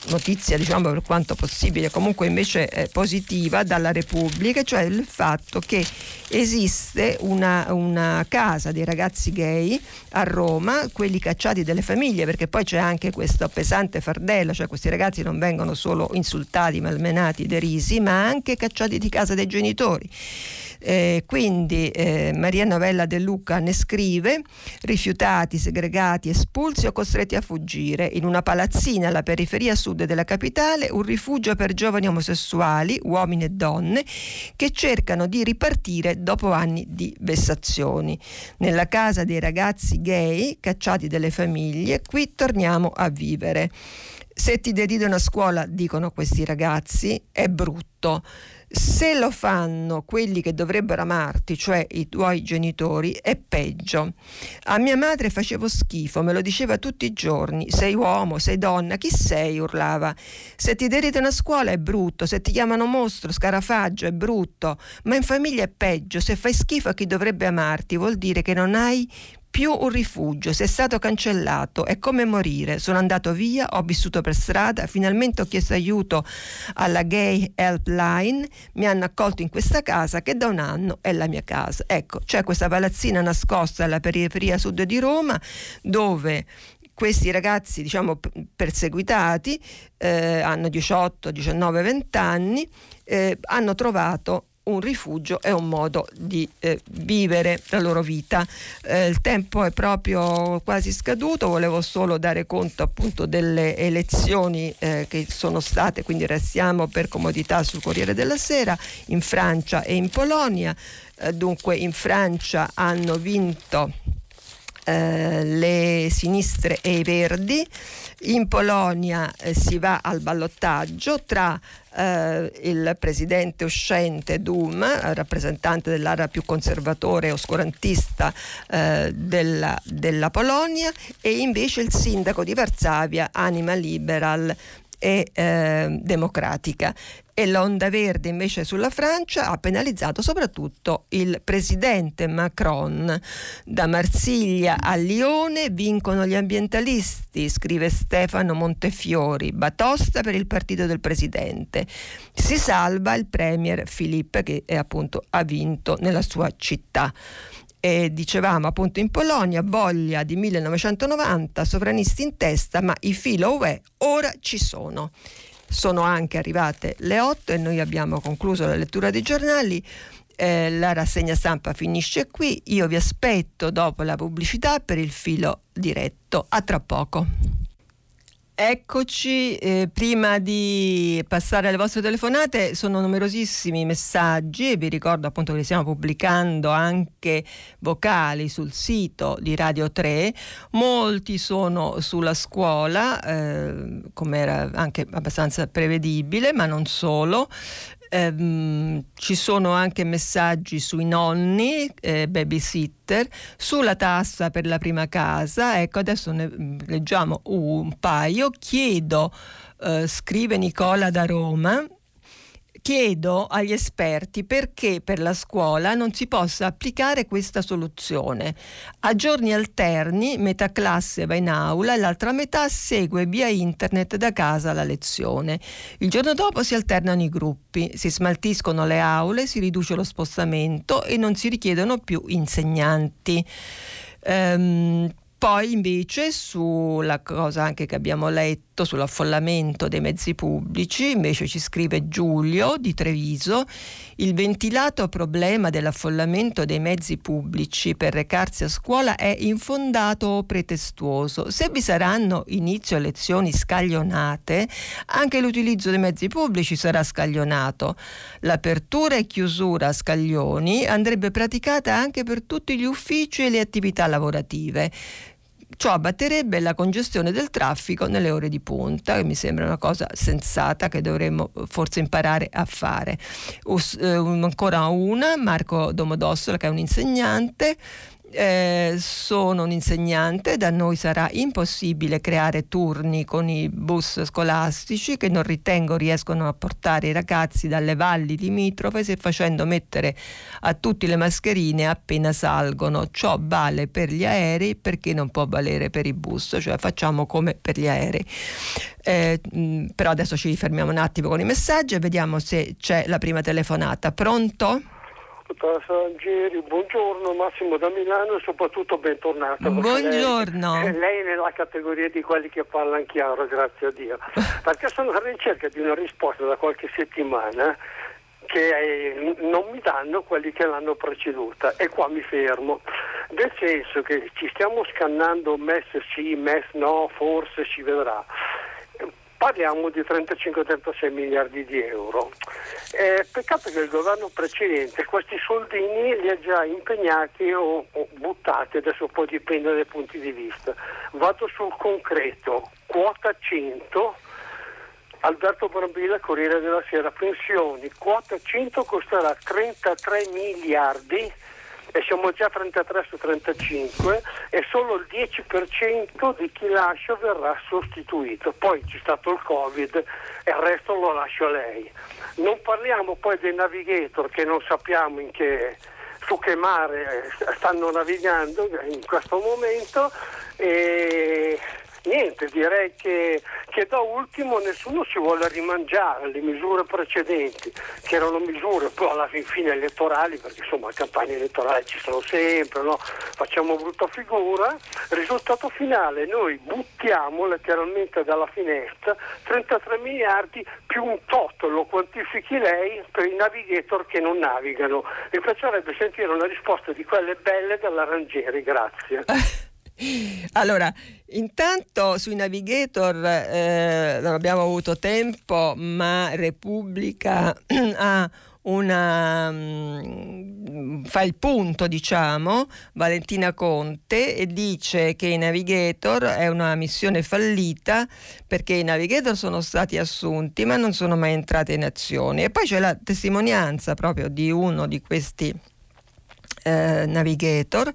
Speaker 2: notizia diciamo per quanto possibile comunque invece eh, positiva dalla Repubblica, cioè il fatto che esiste una, una casa dei ragazzi gay a Roma, quelli cacciati dalle famiglie, perché poi c'è anche questo pesante fardello, cioè questi ragazzi non vengono solo insultati, malmenati, derisi, ma anche cacciati di casa dai genitori. Eh, quindi eh, Maria Novella De Luca ne scrive, rifiutati, segregati, espulsi o costretti a fuggire. In una palazzina alla periferia sud della capitale, un rifugio per giovani omosessuali, uomini e donne, che cercano di ripartire dopo anni di vessazioni. Nella casa dei ragazzi gay, cacciati dalle famiglie, qui torniamo a vivere. Se ti deridono a scuola, dicono questi ragazzi, è brutto. Se lo fanno quelli che dovrebbero amarti, cioè i tuoi genitori, è peggio. A mia madre facevo schifo, me lo diceva tutti i giorni. Sei uomo, sei donna, chi sei? urlava. Se ti deritano a scuola è brutto, se ti chiamano mostro, scarafaggio è brutto, ma in famiglia è peggio. Se fai schifo a chi dovrebbe amarti, vuol dire che non hai più un rifugio, sei stato cancellato, è come morire. Sono andato via, ho vissuto per strada, finalmente ho chiesto aiuto alla Gay Helpline, mi hanno accolto in questa casa che da un anno è la mia casa. Ecco, c'è questa palazzina nascosta alla periferia sud di Roma dove questi ragazzi diciamo perseguitati eh, hanno 18, 19, 20 anni eh, hanno trovato un rifugio e un modo di eh, vivere la loro vita. Eh, il tempo è proprio quasi scaduto, volevo solo dare conto appunto delle elezioni eh, che sono state, quindi restiamo per comodità sul Corriere della Sera, in Francia e in Polonia. Eh, dunque in Francia hanno vinto eh, le sinistre e i verdi. In Polonia eh, si va al ballottaggio tra eh, il presidente uscente Dum, rappresentante dell'area più conservatore e oscurantista eh, della, della Polonia, e invece il sindaco di Varsavia, Anima Liberal e eh, democratica e l'onda verde invece sulla Francia ha penalizzato soprattutto il presidente Macron. Da Marsiglia a Lione vincono gli ambientalisti, scrive Stefano Montefiori, batosta per il partito del presidente. Si salva il premier Philippe che è, appunto ha vinto nella sua città. E dicevamo appunto in Polonia, voglia di 1990, sovranisti in testa, ma i filo UE ora ci sono. Sono anche arrivate le 8 e noi abbiamo concluso la lettura dei giornali. Eh, la rassegna stampa finisce qui. Io vi aspetto dopo la pubblicità per il filo diretto. A tra poco. Eccoci, eh, prima di passare alle vostre telefonate sono numerosissimi i messaggi e vi ricordo appunto che li stiamo pubblicando anche vocali sul sito di Radio 3, molti sono sulla scuola, eh, come era anche abbastanza prevedibile, ma non solo, ehm, ci sono anche messaggi sui nonni, eh, babysitter, sulla tassa per la prima casa. Ecco, adesso ne mm, leggiamo un paio. Chiedo, eh, scrive Nicola da Roma, chiedo agli esperti perché per la scuola non si possa applicare questa soluzione. A giorni alterni, metà classe va in aula e l'altra metà segue via internet da casa la lezione. Il giorno dopo si alternano i gruppi, si smaltiscono le aule, si riduce lo spostamento e non si richiedono più insegnanti. Um, poi invece sulla cosa anche che abbiamo letto sull'affollamento dei mezzi pubblici, invece ci scrive Giulio di Treviso, il ventilato problema dell'affollamento dei mezzi pubblici per recarsi a scuola è infondato o pretestuoso. Se vi saranno inizio lezioni scaglionate, anche l'utilizzo dei mezzi pubblici sarà scaglionato. L'apertura e chiusura a scaglioni andrebbe praticata anche per tutti gli uffici e le attività lavorative. Ciò abbatterebbe la congestione del traffico nelle ore di punta, che mi sembra una cosa sensata che dovremmo forse imparare a fare. Us, eh, ancora una, Marco Domodossola, che è un insegnante, eh, sono un insegnante, da noi sarà impossibile creare turni con i bus scolastici che non ritengo riescono a portare i ragazzi dalle valli limitrofe se facendo mettere a tutti le mascherine appena salgono. Ciò vale per gli aerei perché non può valere per i bus, cioè facciamo come per gli aerei. Eh, mh, però adesso ci fermiamo un attimo con i messaggi e vediamo se c'è la prima telefonata. Pronto?
Speaker 3: Passangieri, buongiorno Massimo da Milano e soprattutto bentornato.
Speaker 2: Buongiorno.
Speaker 3: Lei, lei, è nella categoria di quelli che parlano chiaro, grazie a Dio. Perché sono alla ricerca di una risposta da qualche settimana che è, non mi danno quelli che l'hanno preceduta e qua mi fermo. Nel senso che ci stiamo scannando MES sì, MES no, forse si vedrà parliamo di 35-36 miliardi di euro. Eh, peccato che il governo precedente questi soldini li ha già impegnati o, o buttati, adesso poi dipende dai punti di vista. Vado sul concreto, quota 100. Alberto Brambilla, Corriere della Sera, pensioni, quota 100 costerà 33 miliardi e siamo già 33 su 35 e solo il 10% di chi lascia verrà sostituito. Poi c'è stato il Covid e il resto lo lascio a lei. Non parliamo poi dei navigator che non sappiamo che, su che mare stanno navigando in questo momento e niente, direi che, che, da ultimo nessuno si vuole rimangiare le misure precedenti, che erano misure poi alla fine elettorali, perché insomma campagne elettorali ci sono sempre, no? facciamo brutta figura. Risultato finale, noi buttiamo letteralmente dalla finestra 33 miliardi più un tot, lo quantifichi lei, per i navigator che non navigano. Mi piacerebbe sentire una risposta di quelle belle dalla Rangieri, grazie.
Speaker 2: Allora, intanto sui navigator eh, non abbiamo avuto tempo, ma Repubblica ha una um, fa il punto, diciamo, Valentina Conte e dice che i navigator è una missione fallita perché i navigator sono stati assunti ma non sono mai entrati in azione. E poi c'è la testimonianza proprio di uno di questi eh, navigator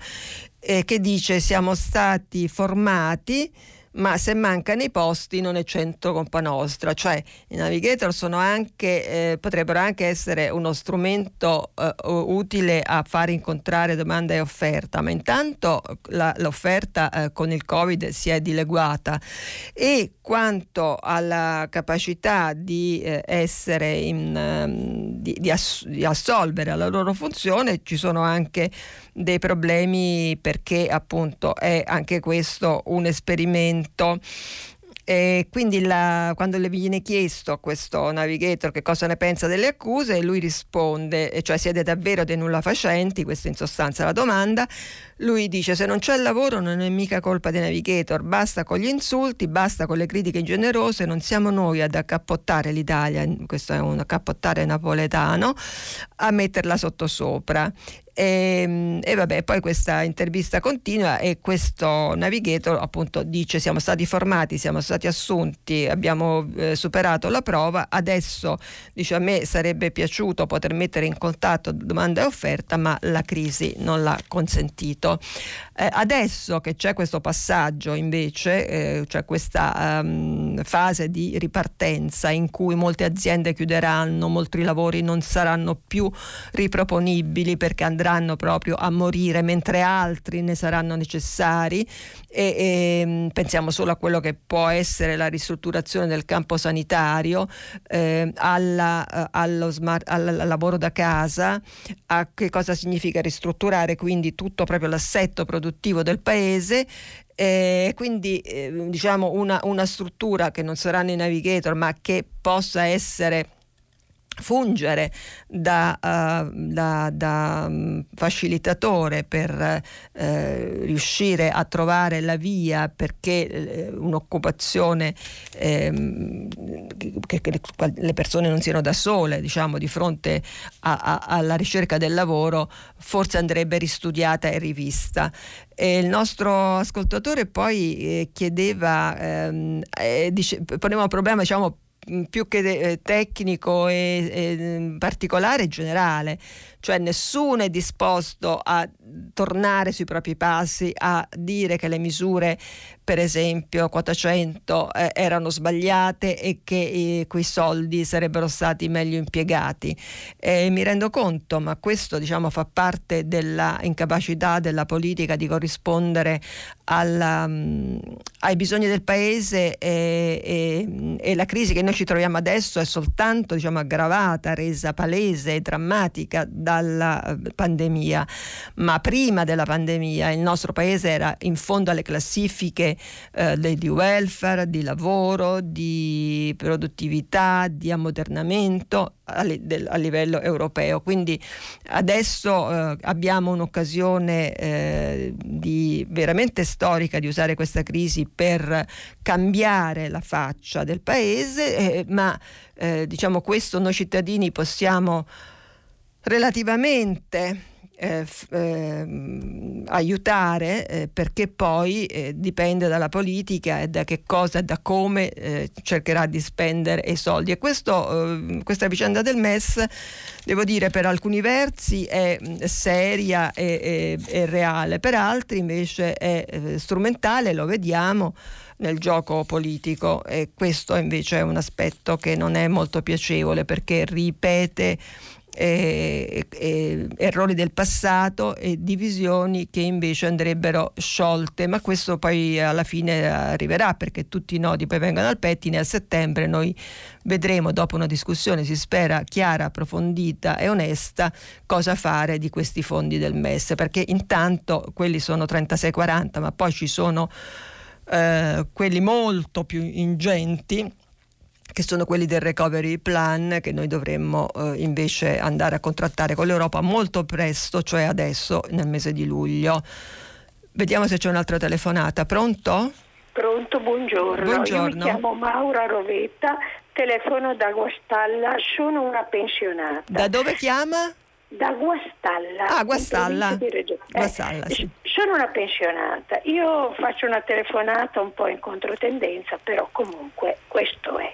Speaker 2: eh, che dice siamo stati formati ma se mancano i posti non è centro colpa nostra, cioè i navigator anche, eh, potrebbero anche essere uno strumento eh, utile a far incontrare domanda e offerta, ma intanto la, l'offerta eh, con il Covid si è dileguata. E quanto alla capacità di eh, essere in, um, di, di, ass- di assolvere la loro funzione ci sono anche dei problemi perché appunto è anche questo un esperimento. E quindi la, quando le viene chiesto a questo navigator che cosa ne pensa delle accuse, lui risponde, cioè siete davvero dei nulla facenti, questa in sostanza la domanda, lui dice se non c'è lavoro non è mica colpa dei navigator, basta con gli insulti, basta con le critiche ingenerose, non siamo noi ad accappottare l'Italia, questo è un accappottare napoletano, a metterla sottosopra E, ehm, e, vabbè, poi questa intervista continua e questo navigator appunto dice siamo stati formati, siamo stati assunti, abbiamo eh, superato la prova, adesso dice a me sarebbe piaciuto poter mettere in contatto domanda e offerta ma la crisi non l'ha consentito. Eh, adesso che c'è questo passaggio invece, eh, cioè questa um, fase di ripartenza in cui molte aziende chiuderanno, molti lavori non saranno più riproponibili perché andranno proprio a morire mentre altri ne saranno necessari e, e mm, pensiamo solo a quello che può essere la ristrutturazione del campo sanitario, eh, alla, allo smart, al lavoro da casa, a che cosa significa ristrutturare? Quindi tutto proprio l'assetto produttivo produttivo del paese eh, quindi eh, diciamo una, una, struttura che non sarà nei navigator ma che possa essere fungere da, uh, da, da um, facilitatore per uh, riuscire a trovare la via perché uh, un'occupazione um, che, che, le persone non siano da sole diciamo di fronte a, a, alla ricerca del lavoro forse andrebbe ristudiata e rivista. E il nostro ascoltatore poi eh, chiedeva ehm, eh, dice, poneva un problema diciamo più che eh, tecnico e, e particolare generale, cioè nessuno è disposto a tornare sui propri passi, a dire che le misure, per esempio quota 100, eh, erano sbagliate e che eh, quei soldi sarebbero stati meglio impiegati. E mi rendo conto, ma questo diciamo, fa parte della incapacità della politica di corrispondere alla, um, ai bisogni del paese e, e, e, la crisi che noi ci troviamo adesso è soltanto diciamo, aggravata, resa palese e drammatica dalla eh, pandemia, ma prima della pandemia il nostro paese era in fondo alle classifiche eh, di welfare, di lavoro, di produttività, di ammodernamento a, livello europeo. Quindi adesso eh, abbiamo un'occasione eh, di, veramente storica di usare questa crisi per cambiare la faccia del paese, eh, ma eh, diciamo questo noi cittadini possiamo relativamente eh, eh, aiutare eh, perché poi eh, dipende dalla politica e da che cosa e da come eh, cercherà di spendere i soldi. E questo, eh, questa vicenda del MES devo dire per alcuni versi è seria e, e, e reale per altri invece è strumentale lo vediamo nel gioco politico. E questo invece è un aspetto che non è molto piacevole perché ripete eh, eh, errori del passato e divisioni che invece andrebbero sciolte, ma questo poi alla fine arriverà perché tutti i nodi poi vengono al pettine a settembre noi vedremo dopo una discussione si spera chiara, approfondita e onesta cosa fare di questi fondi del MES perché intanto quelli sono 36-40 ma poi ci sono eh, quelli molto più ingenti che sono quelli del recovery plan che noi dovremmo eh, invece andare a contrattare con l'Europa molto presto, cioè adesso nel mese di luglio. Vediamo se c'è un'altra telefonata. Pronto?
Speaker 4: Pronto, buongiorno.
Speaker 2: buongiorno.
Speaker 4: Io mi chiamo Maura Rovetta, telefono da Guastalla, sono una pensionata.
Speaker 2: Da dove chiama?
Speaker 4: Da Guastalla.
Speaker 2: Ah, Guastalla. Eh, Guastalla sì.
Speaker 4: Sono una pensionata. Io faccio una telefonata un po' in controtendenza, però comunque questo è.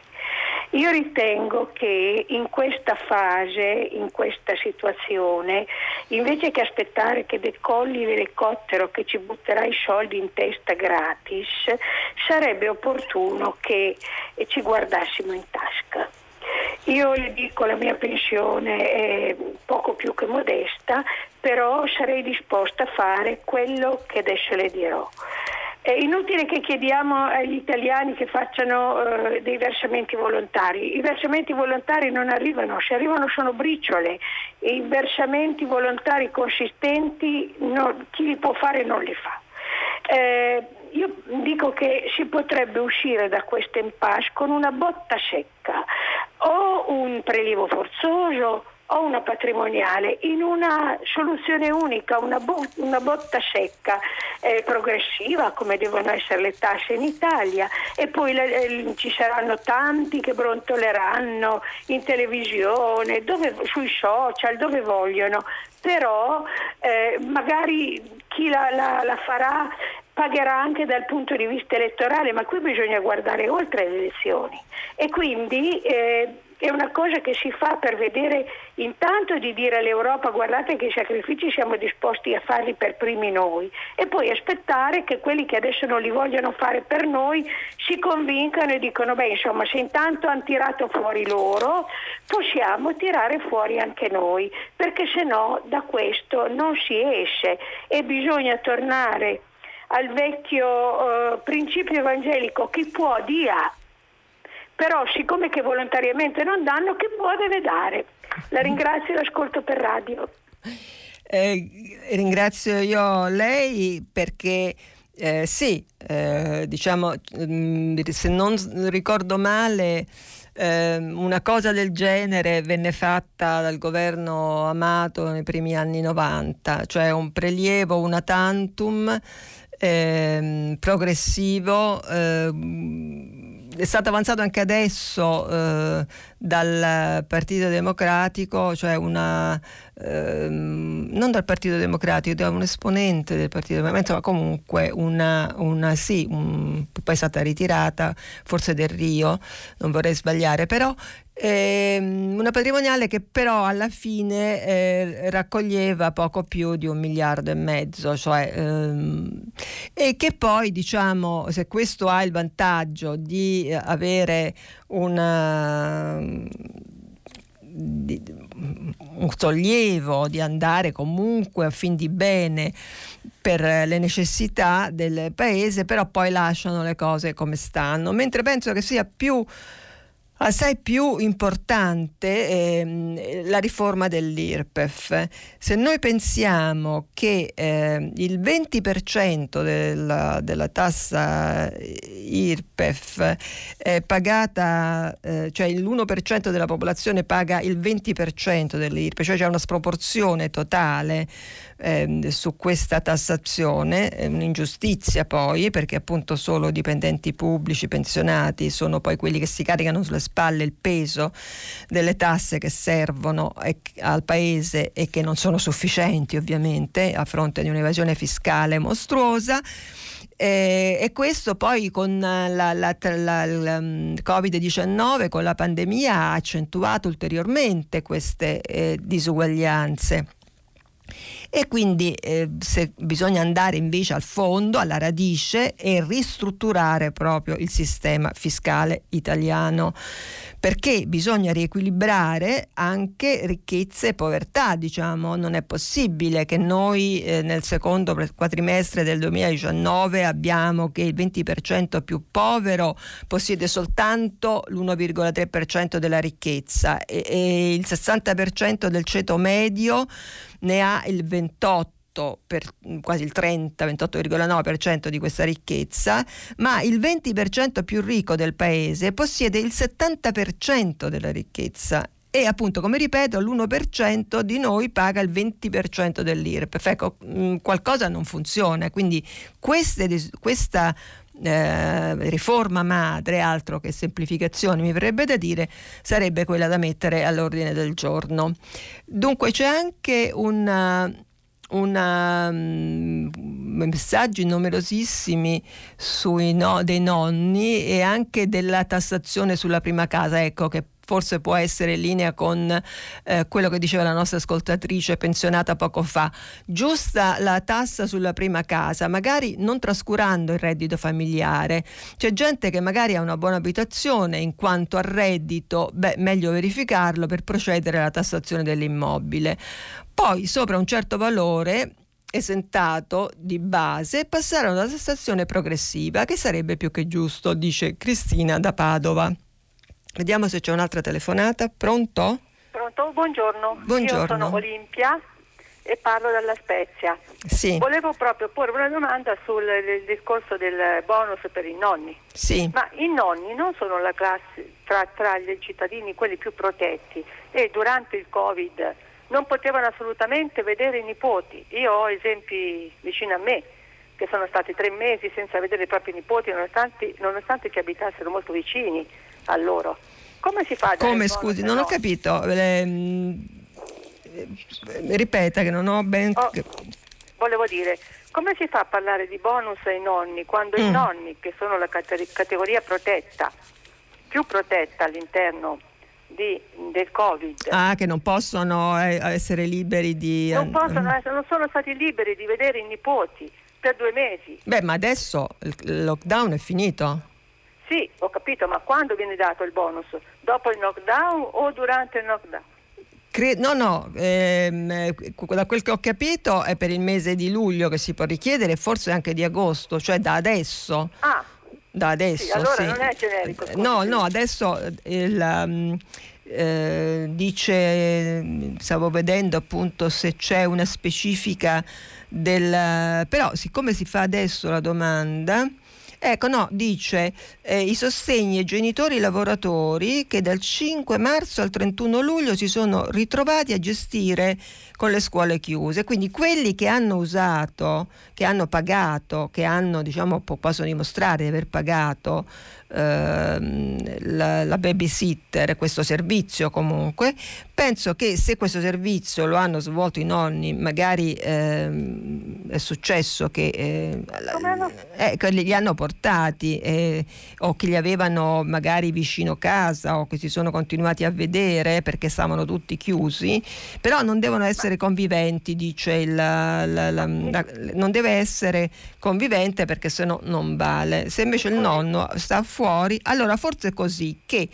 Speaker 4: Io ritengo che in questa fase, in questa situazione, invece che aspettare che decolli l'elicottero che ci butterà i soldi in testa gratis, sarebbe opportuno che ci guardassimo in tasca. Io le dico la mia pensione è poco più che modesta, però sarei disposta a fare quello che adesso le dirò. È inutile che chiediamo agli italiani che facciano uh, dei versamenti volontari. I versamenti volontari non arrivano, se arrivano sono briciole. I versamenti volontari consistenti no, chi li può fare non li fa. Eh, io dico che si potrebbe uscire da questo impasse con una botta secca o un prelievo forzoso o una patrimoniale in una soluzione unica, una, bo- una botta secca eh, progressiva come devono essere le tasse in Italia. E poi le, eh, ci saranno tanti che brontoleranno in televisione, dove, sui social, dove vogliono, però eh, magari chi la, la, la farà pagherà anche dal punto di vista elettorale, ma qui bisogna guardare oltre le elezioni. E quindi eh, è una cosa che si fa per vedere intanto di dire all'Europa guardate che sacrifici siamo disposti a farli per primi noi e poi aspettare che quelli che adesso non li vogliono fare per noi si convincano e dicono beh insomma se intanto hanno tirato fuori loro possiamo tirare fuori anche noi perché se no da questo non si esce. E bisogna tornare al vecchio uh, principio evangelico. Chi può dia però siccome che volontariamente non danno, chi può deve dare. La ringrazio e l'ascolto per radio.
Speaker 2: Eh, ringrazio io lei perché eh, sì, eh, diciamo, mm, se non ricordo male, eh, una cosa del genere venne fatta dal governo Amato nei primi anni 90, cioè un prelievo, una tantum ehm, progressivo ehm, è stato avanzato anche adesso eh, dal Partito Democratico, cioè una, ehm, non dal Partito Democratico, da un esponente del Partito Democratico, ma comunque una, una sì, un, poi è stata ritirata, forse del Rio, non vorrei sbagliare, però eh, una patrimoniale che però alla fine eh, raccoglieva poco più di un miliardo e mezzo, cioè, ehm, e che poi diciamo se questo ha il vantaggio di avere una di, un sollievo di andare comunque a fin di bene per le necessità del paese, però poi lasciano le cose come stanno, mentre penso che sia più Assai più importante eh, la riforma dell'IRPEF. Se noi pensiamo che eh, il 20% della, della, tassa IRPEF è pagata, eh, cioè l'1% della popolazione paga il 20% dell'IRPEF, cioè c'è una sproporzione totale eh, su questa tassazione, è un'ingiustizia poi perché appunto solo dipendenti pubblici, pensionati sono poi quelli che si caricano sulle spalle il peso delle tasse che servono al Paese e che non sono sufficienti ovviamente a fronte di un'evasione fiscale mostruosa. Eh, e questo poi con la, la, la, la mm, Covid-19, con la pandemia, ha accentuato ulteriormente queste eh, disuguaglianze. E quindi eh, se bisogna andare invece al fondo, alla radice e ristrutturare proprio il sistema fiscale italiano. Perché bisogna riequilibrare anche ricchezza e povertà, diciamo, non è possibile che noi eh, nel secondo quadrimestre del 2019 abbiamo che il 20% più povero possiede soltanto l'1,3% della ricchezza e, e il 60% del ceto medio ne ha il 28% per quasi il 30, 28,9% di questa ricchezza, ma il 20% più ricco del paese possiede il 70% della ricchezza. E appunto come ripeto l'1% di noi paga il 20% dell'IRPEF. Ecco qualcosa non funziona. Quindi queste, questa eh, riforma madre altro che semplificazione mi verrebbe da dire sarebbe quella da mettere all'ordine del giorno. Dunque c'è anche un um, messaggi numerosissimi sui no, dei nonni e anche della tassazione sulla prima casa, ecco che forse può essere in linea con eh, quello che diceva la nostra ascoltatrice pensionata poco fa. Giusta la tassa sulla prima casa, magari non trascurando il reddito familiare. C'è gente che magari ha una buona abitazione in quanto a reddito, beh, meglio verificarlo per procedere alla tassazione dell'immobile. Poi sopra un certo valore esentato di base passare a una tassazione progressiva che sarebbe più che giusto, dice Cristina da Padova. Vediamo se c'è un'altra telefonata. Pronto?
Speaker 5: Pronto, buongiorno.
Speaker 2: Buongiorno.
Speaker 5: Io sono Olimpia e parlo dalla Spezia.
Speaker 2: Sì.
Speaker 5: Volevo proprio porre una domanda sul discorso del bonus per i nonni.
Speaker 2: Sì.
Speaker 5: Ma i nonni non sono la classe tra, tra i cittadini, quelli più protetti, e durante il Covid non potevano assolutamente vedere i nipoti. Io ho esempi vicino a me che sono stati tre mesi senza vedere i propri nipoti nonostante, nonostante che abitassero molto vicini a loro. Come si fa a
Speaker 2: Come scusi, non no? ho capito. Eh, ripeta che non ho ben... Oh,
Speaker 5: volevo dire, come si fa a parlare di bonus ai nonni quando mm. i nonni, che sono la categoria protetta, più protetta all'interno di, del Covid.
Speaker 2: Ah, che non possono eh, essere liberi di...
Speaker 5: Non, possono, non sono stati liberi di vedere i nipoti per due mesi.
Speaker 2: Beh, ma adesso il lockdown è finito?
Speaker 5: Sì, ho capito, ma quando viene dato il bonus? Dopo il lockdown o durante il lockdown?
Speaker 2: Cre- no, no, ehm, da quel che ho capito è per il mese di luglio che si può richiedere, forse anche di agosto, cioè da adesso.
Speaker 5: Ah,
Speaker 2: da adesso. Sì,
Speaker 5: allora
Speaker 2: sì.
Speaker 5: non è generico.
Speaker 2: No, no, adesso il, um, eh, dice, stavo vedendo appunto se c'è una specifica del... però siccome si fa adesso la domanda... Ecco, no, dice eh, i sostegni ai genitori lavoratori che dal 5 marzo al 31 luglio si sono ritrovati a gestire con le scuole chiuse. Quindi quelli che hanno usato, che hanno pagato, che hanno, diciamo, possono dimostrare di aver pagato ehm, la, la babysitter, questo servizio comunque, penso che se questo servizio lo hanno svolto i nonni, magari ehm, è successo che, eh, eh, che li hanno portati eh, o che li avevano magari vicino casa o che si sono continuati a vedere perché stavano tutti chiusi, però non devono essere essere conviventi, dice il, la, la, la, non deve essere convivente perché se no non vale. Se invece il nonno sta fuori, allora forse è così che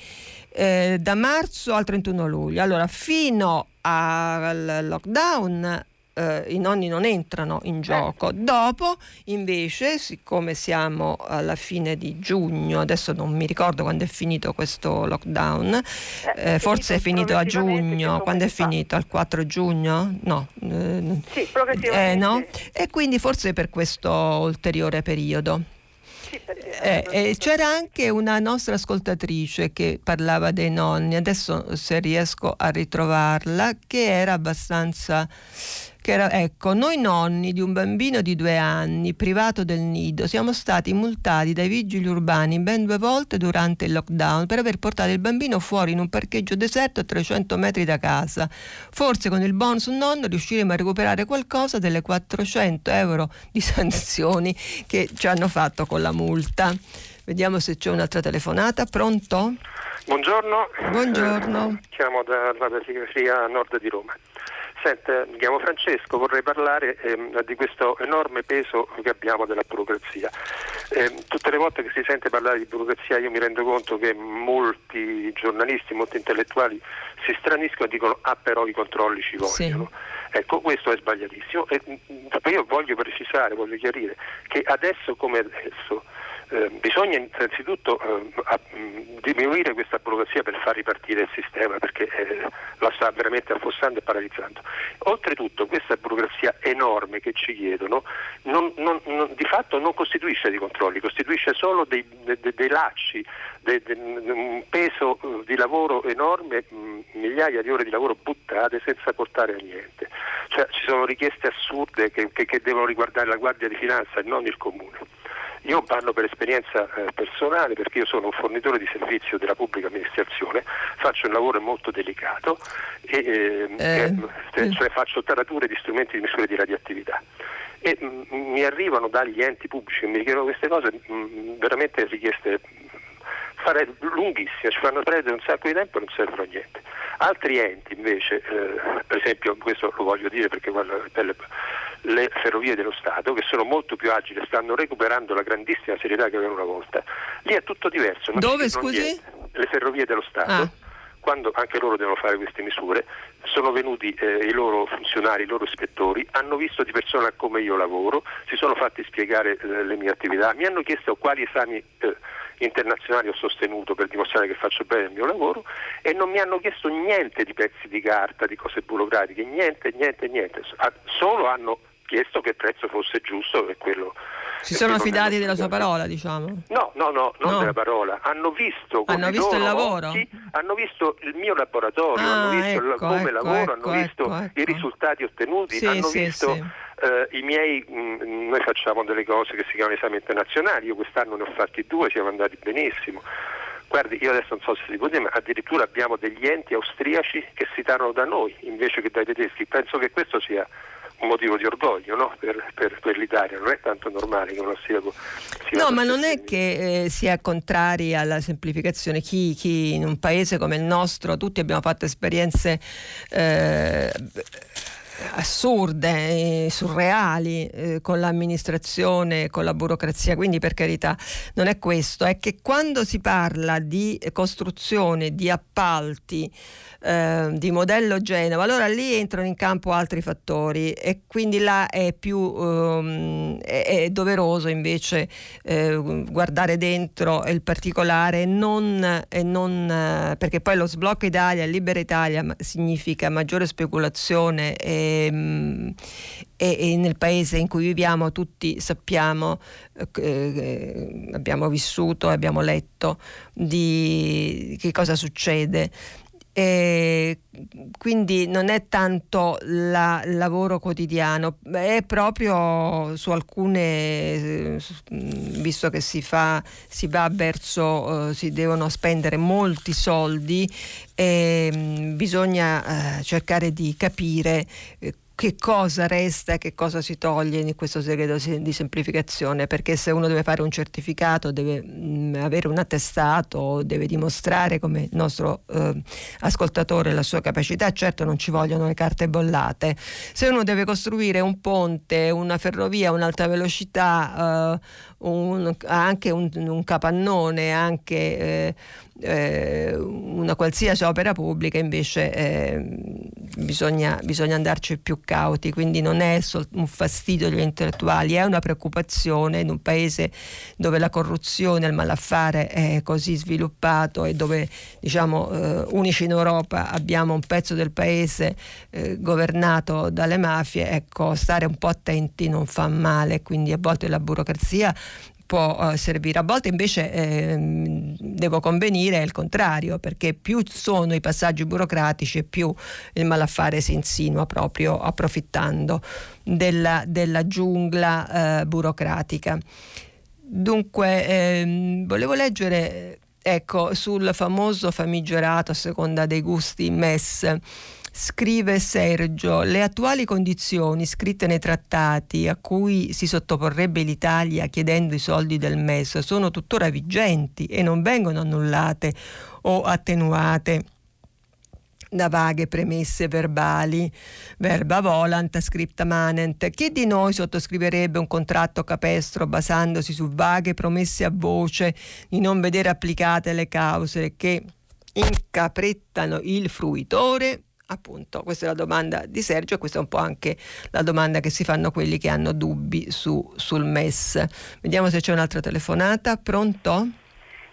Speaker 2: eh, da marzo al 31 luglio, allora fino al lockdown eh, i nonni non entrano in gioco. Dopo, invece, siccome siamo alla fine di giugno, adesso non mi ricordo quando è finito questo lockdown, eh, forse è finito a giugno, quando è finito? Al 4 giugno? No.
Speaker 5: Eh, sì.
Speaker 2: Eh, no? E quindi forse per questo ulteriore periodo. Eh, eh, c'era anche una nostra ascoltatrice che parlava dei nonni, adesso se riesco a ritrovarla, che era abbastanza che era, ecco, noi nonni di un bambino di due anni privato del nido siamo stati multati dai vigili urbani ben due volte durante il lockdown per aver portato il bambino fuori in un parcheggio deserto a 300 metri da casa. Forse con il bonus nonno riusciremo a recuperare qualcosa delle 400 euro di sanzioni che ci hanno fatto con la multa. Vediamo se c'è un'altra telefonata. Pronto?
Speaker 6: Buongiorno.
Speaker 2: Buongiorno.
Speaker 6: Eh, chiamo dalla periferia nord di Roma. Senta, mi chiamo Francesco, vorrei parlare ehm, di questo enorme peso che abbiamo della burocrazia. Eh, tutte le volte che si sente parlare di burocrazia io mi rendo conto che molti giornalisti, molti intellettuali si straniscono e dicono ah però i controlli ci vogliono. Sì. Ecco, questo è sbagliatissimo. E, io voglio precisare, voglio chiarire che adesso come adesso eh, bisogna innanzitutto eh, diminuire questa burocrazia per far ripartire il sistema perché eh, la sta veramente affossando e paralizzando. Oltretutto questa burocrazia enorme che ci chiedono non, non, non, di fatto non costituisce dei controlli, costituisce solo dei, dei, dei lacci, dei, un peso eh, di lavoro enorme, mm, migliaia di ore di lavoro buttate senza portare a niente. Cioè, ci sono richieste assurde che, che, che devono riguardare la Guardia di Finanza e non il Comune. Io parlo per esperienza eh, personale perché io sono un fornitore di servizio della pubblica amministrazione, faccio un lavoro molto delicato e eh, eh, eh, cioè faccio tarature di strumenti di misura di radioattività. E mh, mm, mi arrivano dagli enti pubblici che mi chiedono queste cose mh, mm, veramente richieste fare lunghissime, ci fanno perdere un sacco di tempo e non servono a niente. Altri enti invece, eh, per esempio, questo lo voglio dire perché guarda, le ferrovie dello Stato, che sono molto più agili, stanno recuperando la grandissima serietà che avevano una volta, lì è tutto diverso.
Speaker 2: Dove scusi? Niente.
Speaker 6: Le ferrovie dello Stato. Ah quando anche loro devono fare queste misure, sono venuti eh, i loro funzionari, i loro ispettori, hanno visto di persona come io lavoro, si sono fatti spiegare eh, le mie attività, mi hanno chiesto quali esami eh, internazionali ho sostenuto per dimostrare che faccio bene il mio lavoro e non mi hanno chiesto niente di pezzi di carta, di cose burocratiche, niente, niente, niente, solo hanno chiesto che il prezzo fosse giusto e quello...
Speaker 2: Si sono affidati della sua parola, diciamo?
Speaker 6: No, no, no, non no. della parola. Hanno visto,
Speaker 2: hanno visto il lavoro?
Speaker 6: Occhi, hanno visto il mio laboratorio, ah, hanno visto ecco, come ecco, lavoro, ecco, hanno visto ecco. i risultati ottenuti, sì, hanno sì, visto... Sì. I miei, mh, mm, noi facciamo delle cose che si chiamano esami internazionali, io quest'anno ne ho fatti due, siamo andati benissimo. Guardi, io adesso non so se si può dire, ma addirittura abbiamo degli enti austriaci che si citano da noi invece che dai tedeschi. Penso che questo sia un motivo di orgoglio no? per, per, per, l'Italia, non è tanto normale che un austriaco sia...
Speaker 2: No, ma non è che eh, sia contrari alla semplificazione, chi, chi, in un paese come il nostro, tutti abbiamo fatto esperienze... Eh, assurde, surreali eh, con l'amministrazione, con la burocrazia, quindi per carità non è questo, è che quando si parla di costruzione, di appalti, eh, di modello Genova, allora lì entrano in campo altri fattori e quindi là è più um, è, è, doveroso invece eh, guardare dentro il particolare non, e non, perché poi lo sblocco Italia, Libera Italia significa maggiore speculazione e, e, e, nel paese in cui viviamo tutti sappiamo, eh, eh abbiamo vissuto, abbiamo letto di che cosa succede e quindi non è tanto il lavoro quotidiano, è proprio su alcune, visto che si, fa, si va verso, uh, si devono spendere molti soldi, e, um, bisogna cercare di capire uh, che cosa resta e che cosa si toglie in questo segreto di semplificazione, perché se uno deve fare un certificato, deve mh, avere un attestato, deve dimostrare come nostro eh, ascoltatore la sua capacità, certo non ci vogliono le carte bollate. Se uno deve costruire un ponte, una ferrovia, un'alta velocità, eh, un, anche un, un, capannone, anche eh, eh, una qualsiasi opera pubblica, invece eh, bisogna, bisogna, andarci più cauti, quindi non è un fastidio degli intellettuali, è una preoccupazione in un paese dove la corruzione, il malaffare è così sviluppato e dove diciamo eh, unici in Europa abbiamo un pezzo del paese eh, governato dalle mafie, ecco, stare un po' attenti non fa male, quindi a volte la burocrazia può uh, servire. A volte invece eh, devo convenire è il contrario, perché più sono i passaggi burocratici e più il malaffare si insinua proprio approfittando della, della giungla eh, burocratica. Dunque, ehm, volevo leggere ecco, sul famoso famigerato a seconda dei gusti MES Scrive Sergio, le attuali condizioni scritte nei trattati a cui si sottoporrebbe l'Italia chiedendo i soldi del MES sono tuttora vigenti e non vengono annullate o attenuate da vaghe premesse verbali, verba volant, scripta manent. Chi di noi sottoscriverebbe un contratto capestro basandosi su vaghe promesse a voce di non vedere applicate le cause che incaprettano il fruitore Appunto, questa è la domanda di Sergio e questa è un po' anche la domanda che si fanno quelli che hanno dubbi su, sul MES. Vediamo se c'è un'altra telefonata. Pronto?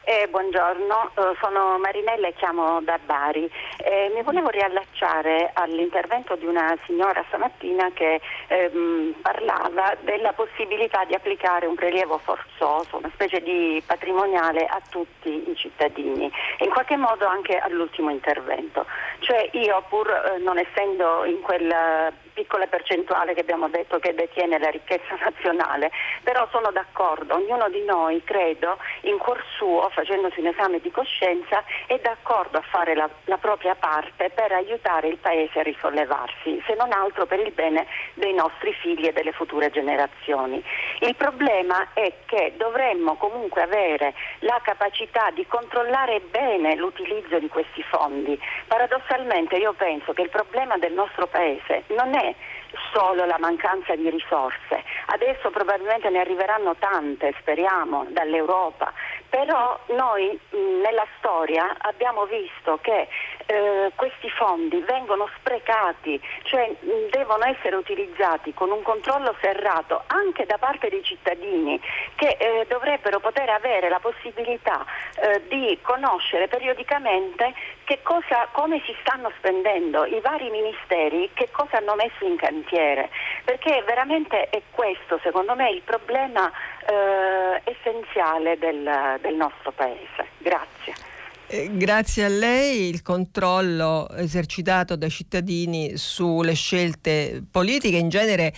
Speaker 7: Eh, buongiorno, eh, sono Marinella e chiamo da Bari. Eh, mi volevo riallacciare all'intervento di una signora stamattina che ehm, parlava della possibilità di applicare un prelievo forzoso, una specie di patrimoniale a tutti i cittadini e in qualche modo anche all'ultimo intervento. Cioè io pur eh, non essendo in quel piccola percentuale che abbiamo detto che detiene la ricchezza nazionale, però sono d'accordo, ognuno di noi credo in cuor suo, facendosi un esame di coscienza, è d'accordo a fare la, la propria parte per aiutare il Paese a risollevarsi, se non altro per il bene dei nostri figli e delle future generazioni. Il problema è che dovremmo comunque avere la capacità di controllare bene l'utilizzo di questi fondi. Paradossalmente io penso che il problema del nostro Paese non è solo la mancanza di risorse. Adesso probabilmente ne arriveranno tante, speriamo, dall'Europa, però noi mh, nella storia abbiamo visto che eh, questi fondi vengono sprecati, cioè mh, devono essere utilizzati con un controllo serrato anche da parte dei cittadini che eh, dovrebbero poter avere la possibilità eh, di conoscere periodicamente cosa, come si stanno spendendo i vari ministeri, che cosa hanno messo in cantiere, perché veramente è questo secondo me il problema eh, essenziale del, del nostro Paese. Grazie.
Speaker 2: Eh, grazie a lei il controllo esercitato dai cittadini sulle scelte politiche. In genere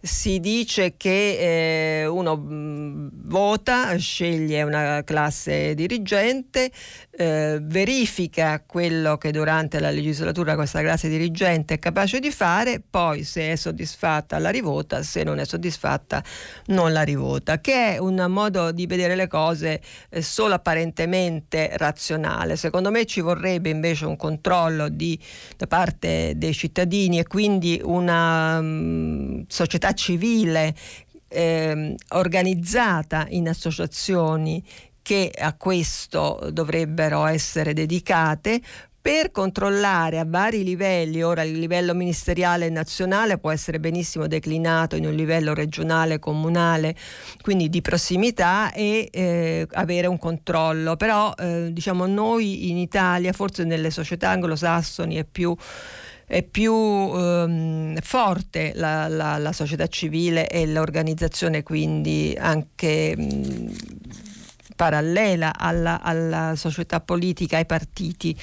Speaker 2: si dice che eh, uno mh, mm, vota, sceglie una classe dirigente, eh, verifica quello che durante la legislatura questa classe dirigente è capace di fare, poi se è soddisfatta la rivota, se non è soddisfatta non la rivota, che è un modo di vedere le cose eh, solo apparentemente razionale. Secondo me ci vorrebbe invece un controllo di, da parte dei cittadini e quindi una mm, società civile eh, organizzata in associazioni che a questo dovrebbero essere dedicate per controllare a vari livelli, ora il livello ministeriale e nazionale può essere benissimo declinato in un livello regionale, comunale, quindi di prossimità e eh, avere un controllo, però eh, diciamo noi in Italia, forse nelle società anglosassoni è più è più ehm, forte la, la, la, società civile e l'organizzazione quindi anche mh, parallela alla, alla, società politica, ai partiti,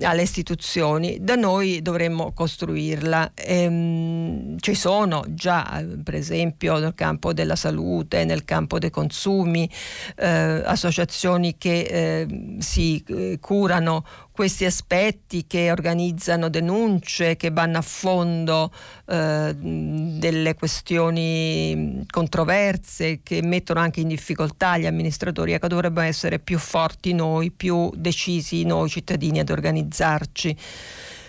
Speaker 2: alle istituzioni. Da noi dovremmo costruirla. Ehm, ci sono già, per esempio, nel campo della salute, nel campo dei consumi, eh, associazioni che eh, si eh, curano questi aspetti che organizzano denunce, che vanno a fondo eh, delle questioni controverse, che mettono anche in difficoltà gli amministratori. Ecco, dovremmo essere più forti noi, più decisi noi cittadini ad organizzarci.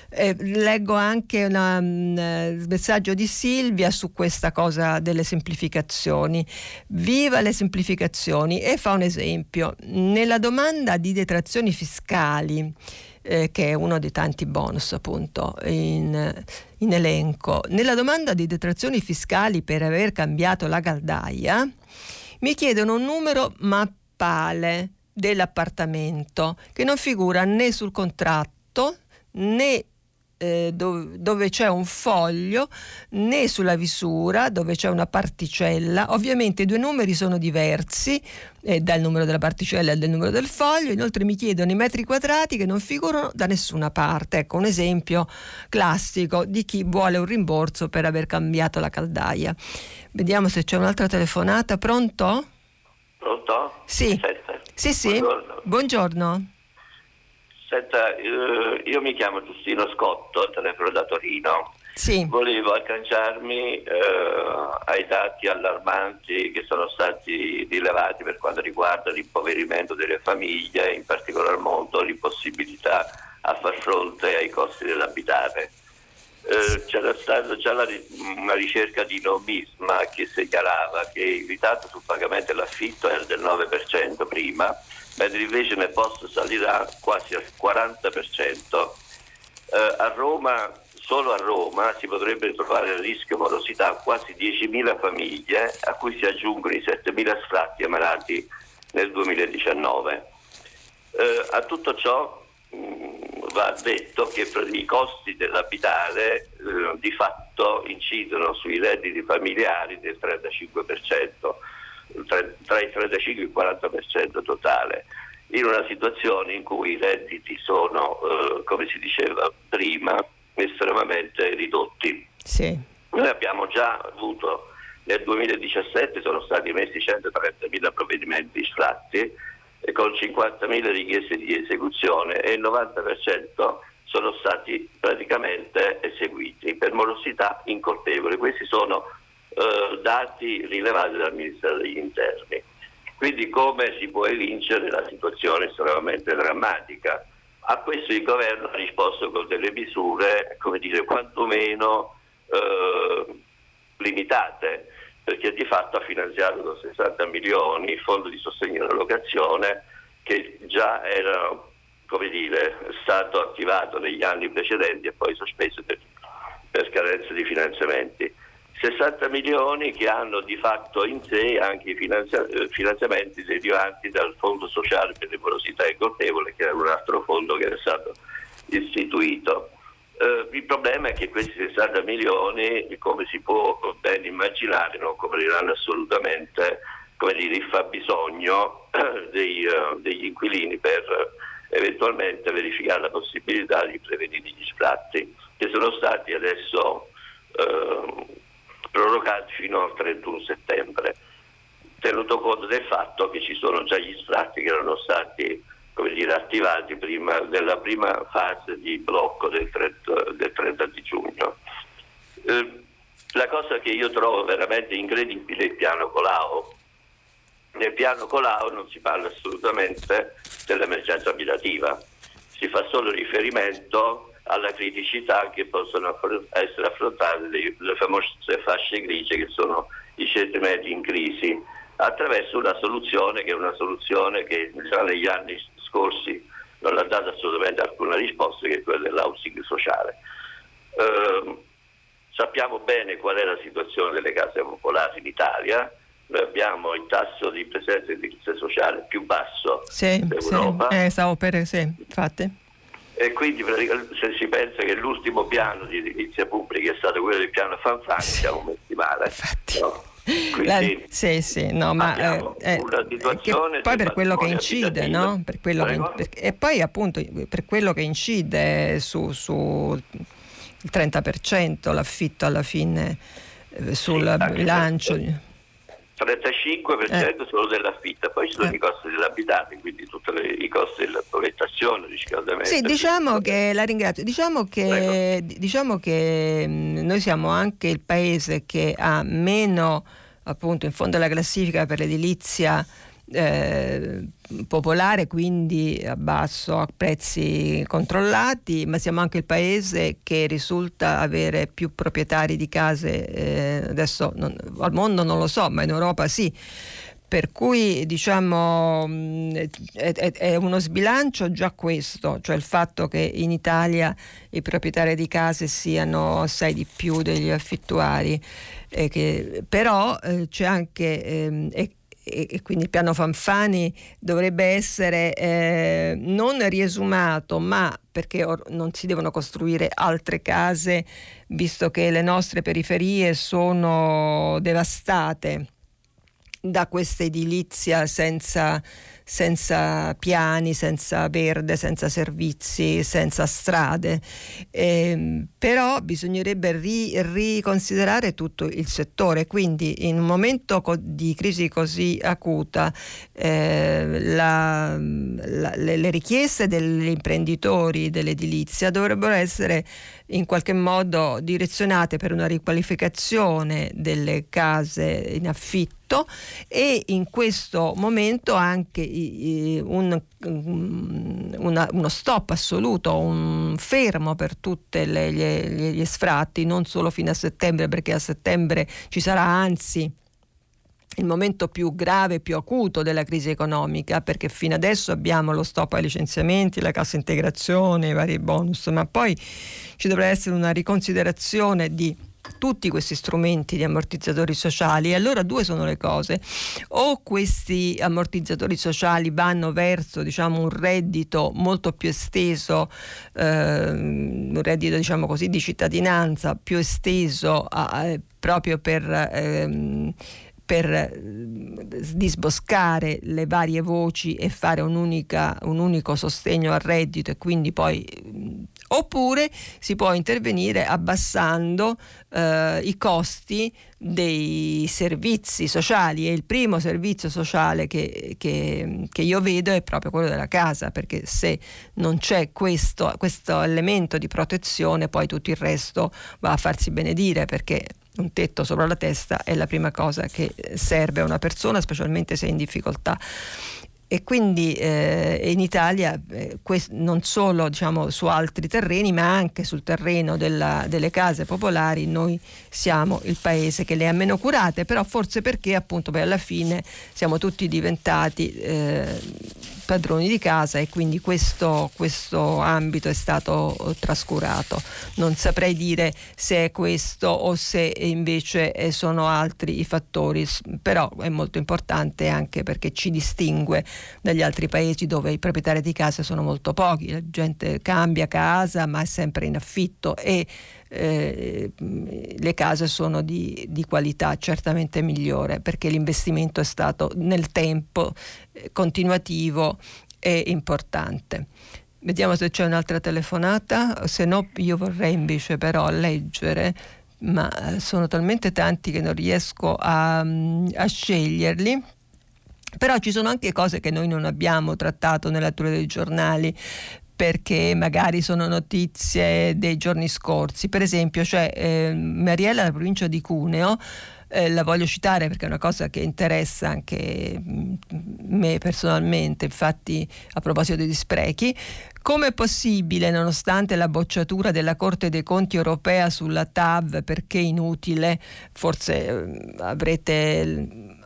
Speaker 2: Eh, leggo anche un um, messaggio di Silvia su questa cosa delle semplificazioni. Viva le semplificazioni e fa un esempio. Nella domanda di detrazioni fiscali, eh, che è uno dei tanti bonus appunto in, in elenco, nella domanda di detrazioni fiscali per aver cambiato la caldaia, mi chiedono un numero mappale dell'appartamento che non figura né sul contratto né eh, dove, dove, c'è un foglio né sulla visura dove c'è una particella. Ovviamente i due numeri sono diversi eh, dal numero della particella e dal numero del foglio. Inoltre mi chiedono i metri quadrati che non figurano da nessuna parte. Ecco un esempio classico di chi vuole un rimborso per aver cambiato la caldaia. Vediamo se c'è un'altra telefonata. Pronto?
Speaker 8: pronto?
Speaker 2: sì. Sì sì. Buongiorno, buongiorno.
Speaker 8: Senta, eh, io mi chiamo Giustino Scotto, telefono da Torino.
Speaker 2: Sì.
Speaker 8: Volevo agganciarmi eh, ai dati allarmanti che sono stati rilevati per quanto riguarda l'impoverimento delle famiglie, in particolar modo l'impossibilità a far fronte ai costi dell'abitare. Eh, c'era stata già la, una ricerca di Nomisma che segnalava che il ritardo sul pagamento dell'affitto era del 9% prima mentre invece nel post salirà quasi al 40%. Eh, a Roma, solo a Roma, si potrebbe trovare a rischio morosità quasi 10.000 famiglie, a cui si aggiungono i 7.000 sfratti emanati nel 2019. Eh, a tutto ciò va detto che i costi dell'abitare eh, di fatto incidono sui redditi familiari del 35% tra, tra il 35 e il 40% totale, in una situazione in cui i redditi sono, eh, come si diceva prima, estremamente ridotti.
Speaker 2: Sì.
Speaker 8: Noi abbiamo già avuto nel 2017 sono stati emessi 130.000 provvedimenti sfratti con 50.000 richieste di esecuzione e il 90% sono stati praticamente eseguiti per morosità incolpevole. Questi sono eh, dati rilevati dal Ministero degli Interni. Quindi come si può evincere la situazione estremamente drammatica? A questo il governo ha risposto con delle misure, come dire, quantomeno eh, limitate, perché di fatto ha finanziato con 60 milioni il fondo di sostegno alla locazione che già come dire, stato attivato negli anni precedenti e poi sospeso per, per carenza di finanziamenti. 60 milioni che hanno di fatto in sé anche i eh, finanziamenti derivanti dal Fondo Sociale per le Porosità Incolpevole, che era un altro fondo che era stato istituito. Eh, il problema è che questi 60 milioni, come si può ben immaginare, non copriranno assolutamente dire, il fabbisogno dei, uh, degli inquilini per uh, eventualmente verificare la possibilità di prevenire gli sfratti, che sono stati adesso uh, prorogati fino al 31 settembre, tenuto conto del fatto che ci sono già gli sfratti che erano stati come dire, attivati prima della prima fase di blocco del 30, del 30 di giugno. Eh, la cosa che io trovo veramente incredibile il piano Colau. Nel piano Colau non si parla assolutamente dell'emergenza abitativa, si fa solo riferimento alla criticità che possono essere affrontate le, le famose fasce grigie che sono i centri medi in crisi attraverso una soluzione che è una soluzione che già negli anni scorsi non ha dato assolutamente alcuna risposta, che è quella dell'housing sociale. Eh, sappiamo bene qual è la situazione delle case popolari in Italia, noi abbiamo il tasso di presenza di edilizia sociale più basso
Speaker 2: sì,
Speaker 8: d'Europa.
Speaker 2: Sì, eh, stavo per, sì, infatti.
Speaker 8: E quindi se si pensa che l'ultimo piano di edilizia pubblica è stato quello del piano Fanfani, siamo messi male.
Speaker 2: Infatti. No? La, sì, sì, no, ma eh, eh poi per quello che incide, no? Per quello che, per, e poi appunto per quello che incide su, su il 30% l'affitto alla fine eh, sul sì, bilancio.
Speaker 8: 35% eh. solo dell'affitto, poi ci sono eh. i costi dell'abitante, quindi tutti i costi della progettazione, riscaldamento.
Speaker 2: Sì, diciamo che la ringrazio. Diciamo che, diciamo che mm, noi siamo anche il paese che ha meno, appunto, in fondo alla classifica per l'edilizia eh, popolare, quindi a basso, a prezzi controllati, ma siamo anche il paese che risulta avere più proprietari di case, eh, adesso non, al mondo non lo so, ma in Europa sì. Per cui diciamo è, è, è, uno sbilancio già questo, cioè il fatto che in Italia i proprietari di case siano assai di più degli affittuari, eh, che, però eh, c'è anche, eh, e, quindi il piano Fanfani dovrebbe essere eh, non riesumato, ma perché or- non si devono costruire altre case, visto che le nostre periferie sono devastate da questa edilizia senza senza piani, senza verde, senza servizi, senza strade. Eh, però bisognerebbe ri- riconsiderare tutto il settore, quindi in un momento co- di crisi così acuta eh, la, la, le, le richieste degli imprenditori dell'edilizia dovrebbero essere in qualche modo direzionate per una riqualificazione delle case in affitto e in questo momento anche un, una, uno stop assoluto, un fermo per tutti gli sfratti, non solo fino a settembre, perché a settembre ci sarà anzi il momento più grave, più acuto della crisi economica, perché fino adesso abbiamo lo stop ai licenziamenti, la cassa integrazione, i vari bonus, ma poi ci dovrà essere una riconsiderazione di tutti questi strumenti di ammortizzatori sociali. E allora due sono le cose. O questi ammortizzatori sociali vanno verso diciamo, un reddito molto più esteso, eh, un reddito diciamo così, di cittadinanza più esteso a, a, proprio per... Ehm, per disboscare le varie voci e fare un, unica, un unico sostegno al reddito e quindi poi oppure si può intervenire abbassando eh, i costi dei servizi sociali. E il primo servizio sociale che, che, che, io vedo è proprio quello della casa perché se non c'è questo, questo elemento di protezione poi tutto il resto va a farsi benedire perché un tetto sopra la testa è la prima cosa che serve a una persona specialmente se è in difficoltà e quindi eh, in Italia eh, quest- non solo diciamo, su altri terreni ma anche sul terreno della, delle case popolari noi siamo il paese che le ha meno curate però forse perché appunto poi alla fine siamo tutti diventati eh, padroni di casa e quindi questo, questo ambito è stato trascurato. Non saprei dire se è questo o se invece eh, sono altri i fattori però è molto importante anche perché ci distingue dagli altri paesi dove i proprietari di casa sono molto pochi, la gente cambia casa ma è sempre in affitto e eh, le case sono di, di, qualità certamente migliore perché l'investimento è stato nel tempo eh, continuativo e importante. Vediamo se c'è un'altra telefonata, se no io vorrei invece però leggere ma sono talmente tanti che non riesco a, a sceglierli però ci sono anche cose che noi non abbiamo trattato nella lettura dei giornali perché magari sono notizie dei giorni scorsi. Per esempio, cioè, eh, Mariella, la provincia di Cuneo, eh, la voglio citare perché è una cosa che interessa anche mm, me personalmente, infatti a proposito degli sprechi, come è possibile, nonostante la bocciatura della Corte dei Conti europea sulla TAV, perché inutile, forse eh, avrete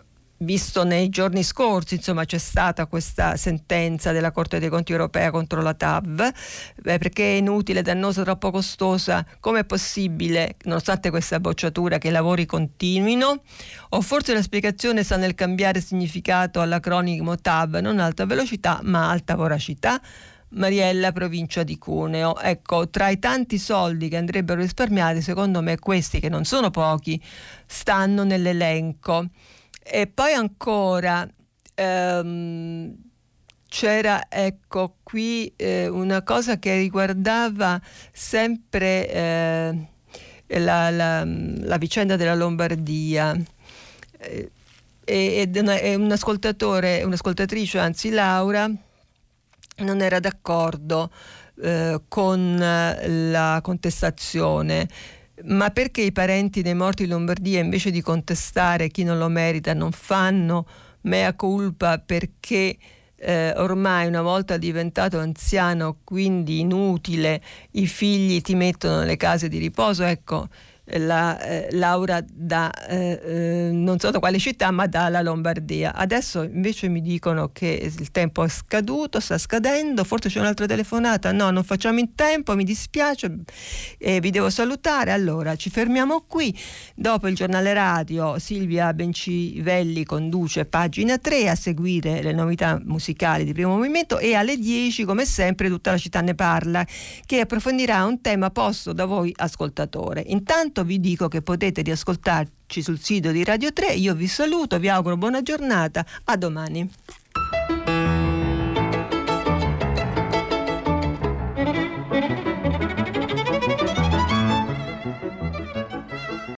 Speaker 2: visto nei giorni scorsi, insomma, c'è stata questa sentenza della Corte dei Conti europea contro la TAV, eh, perché è inutile, dannosa, troppo costosa, come è possibile, nonostante questa bocciatura, che i lavori continuino? O forse la spiegazione sta nel cambiare significato all'acronimo TAV, non alta velocità, ma alta voracità? Mariella, provincia di Cuneo. Ecco, tra i tanti soldi che andrebbero risparmiati, secondo me questi, che non sono pochi, stanno nell'elenco. E poi ancora ehm, c'era ecco qui eh, una cosa che riguardava sempre eh, la, la, la, vicenda della Lombardia. Eh, ed una, un ascoltatore, un'ascoltatrice, anzi Laura, non era d'accordo eh, con la contestazione ma perché i parenti dei morti in Lombardia invece di contestare chi non lo merita non fanno mea culpa perché eh, ormai una volta diventato anziano quindi inutile i figli ti mettono nelle case di riposo? Ecco la eh, Laura da eh, eh, non so da quale città ma dalla Lombardia. Adesso invece mi dicono che il tempo è scaduto sta scadendo forse c'è un'altra telefonata. No non facciamo in tempo mi dispiace eh, vi devo salutare. Allora ci fermiamo qui. Dopo il giornale radio Silvia Bencivelli conduce pagina 3 a seguire le novità musicali di primo movimento e alle 10 come sempre tutta la città ne parla che approfondirà un tema posto da voi ascoltatore. Intanto intanto vi dico che potete riascoltarci sul sito di Radio 3. Io vi saluto, vi auguro buona giornata, a domani.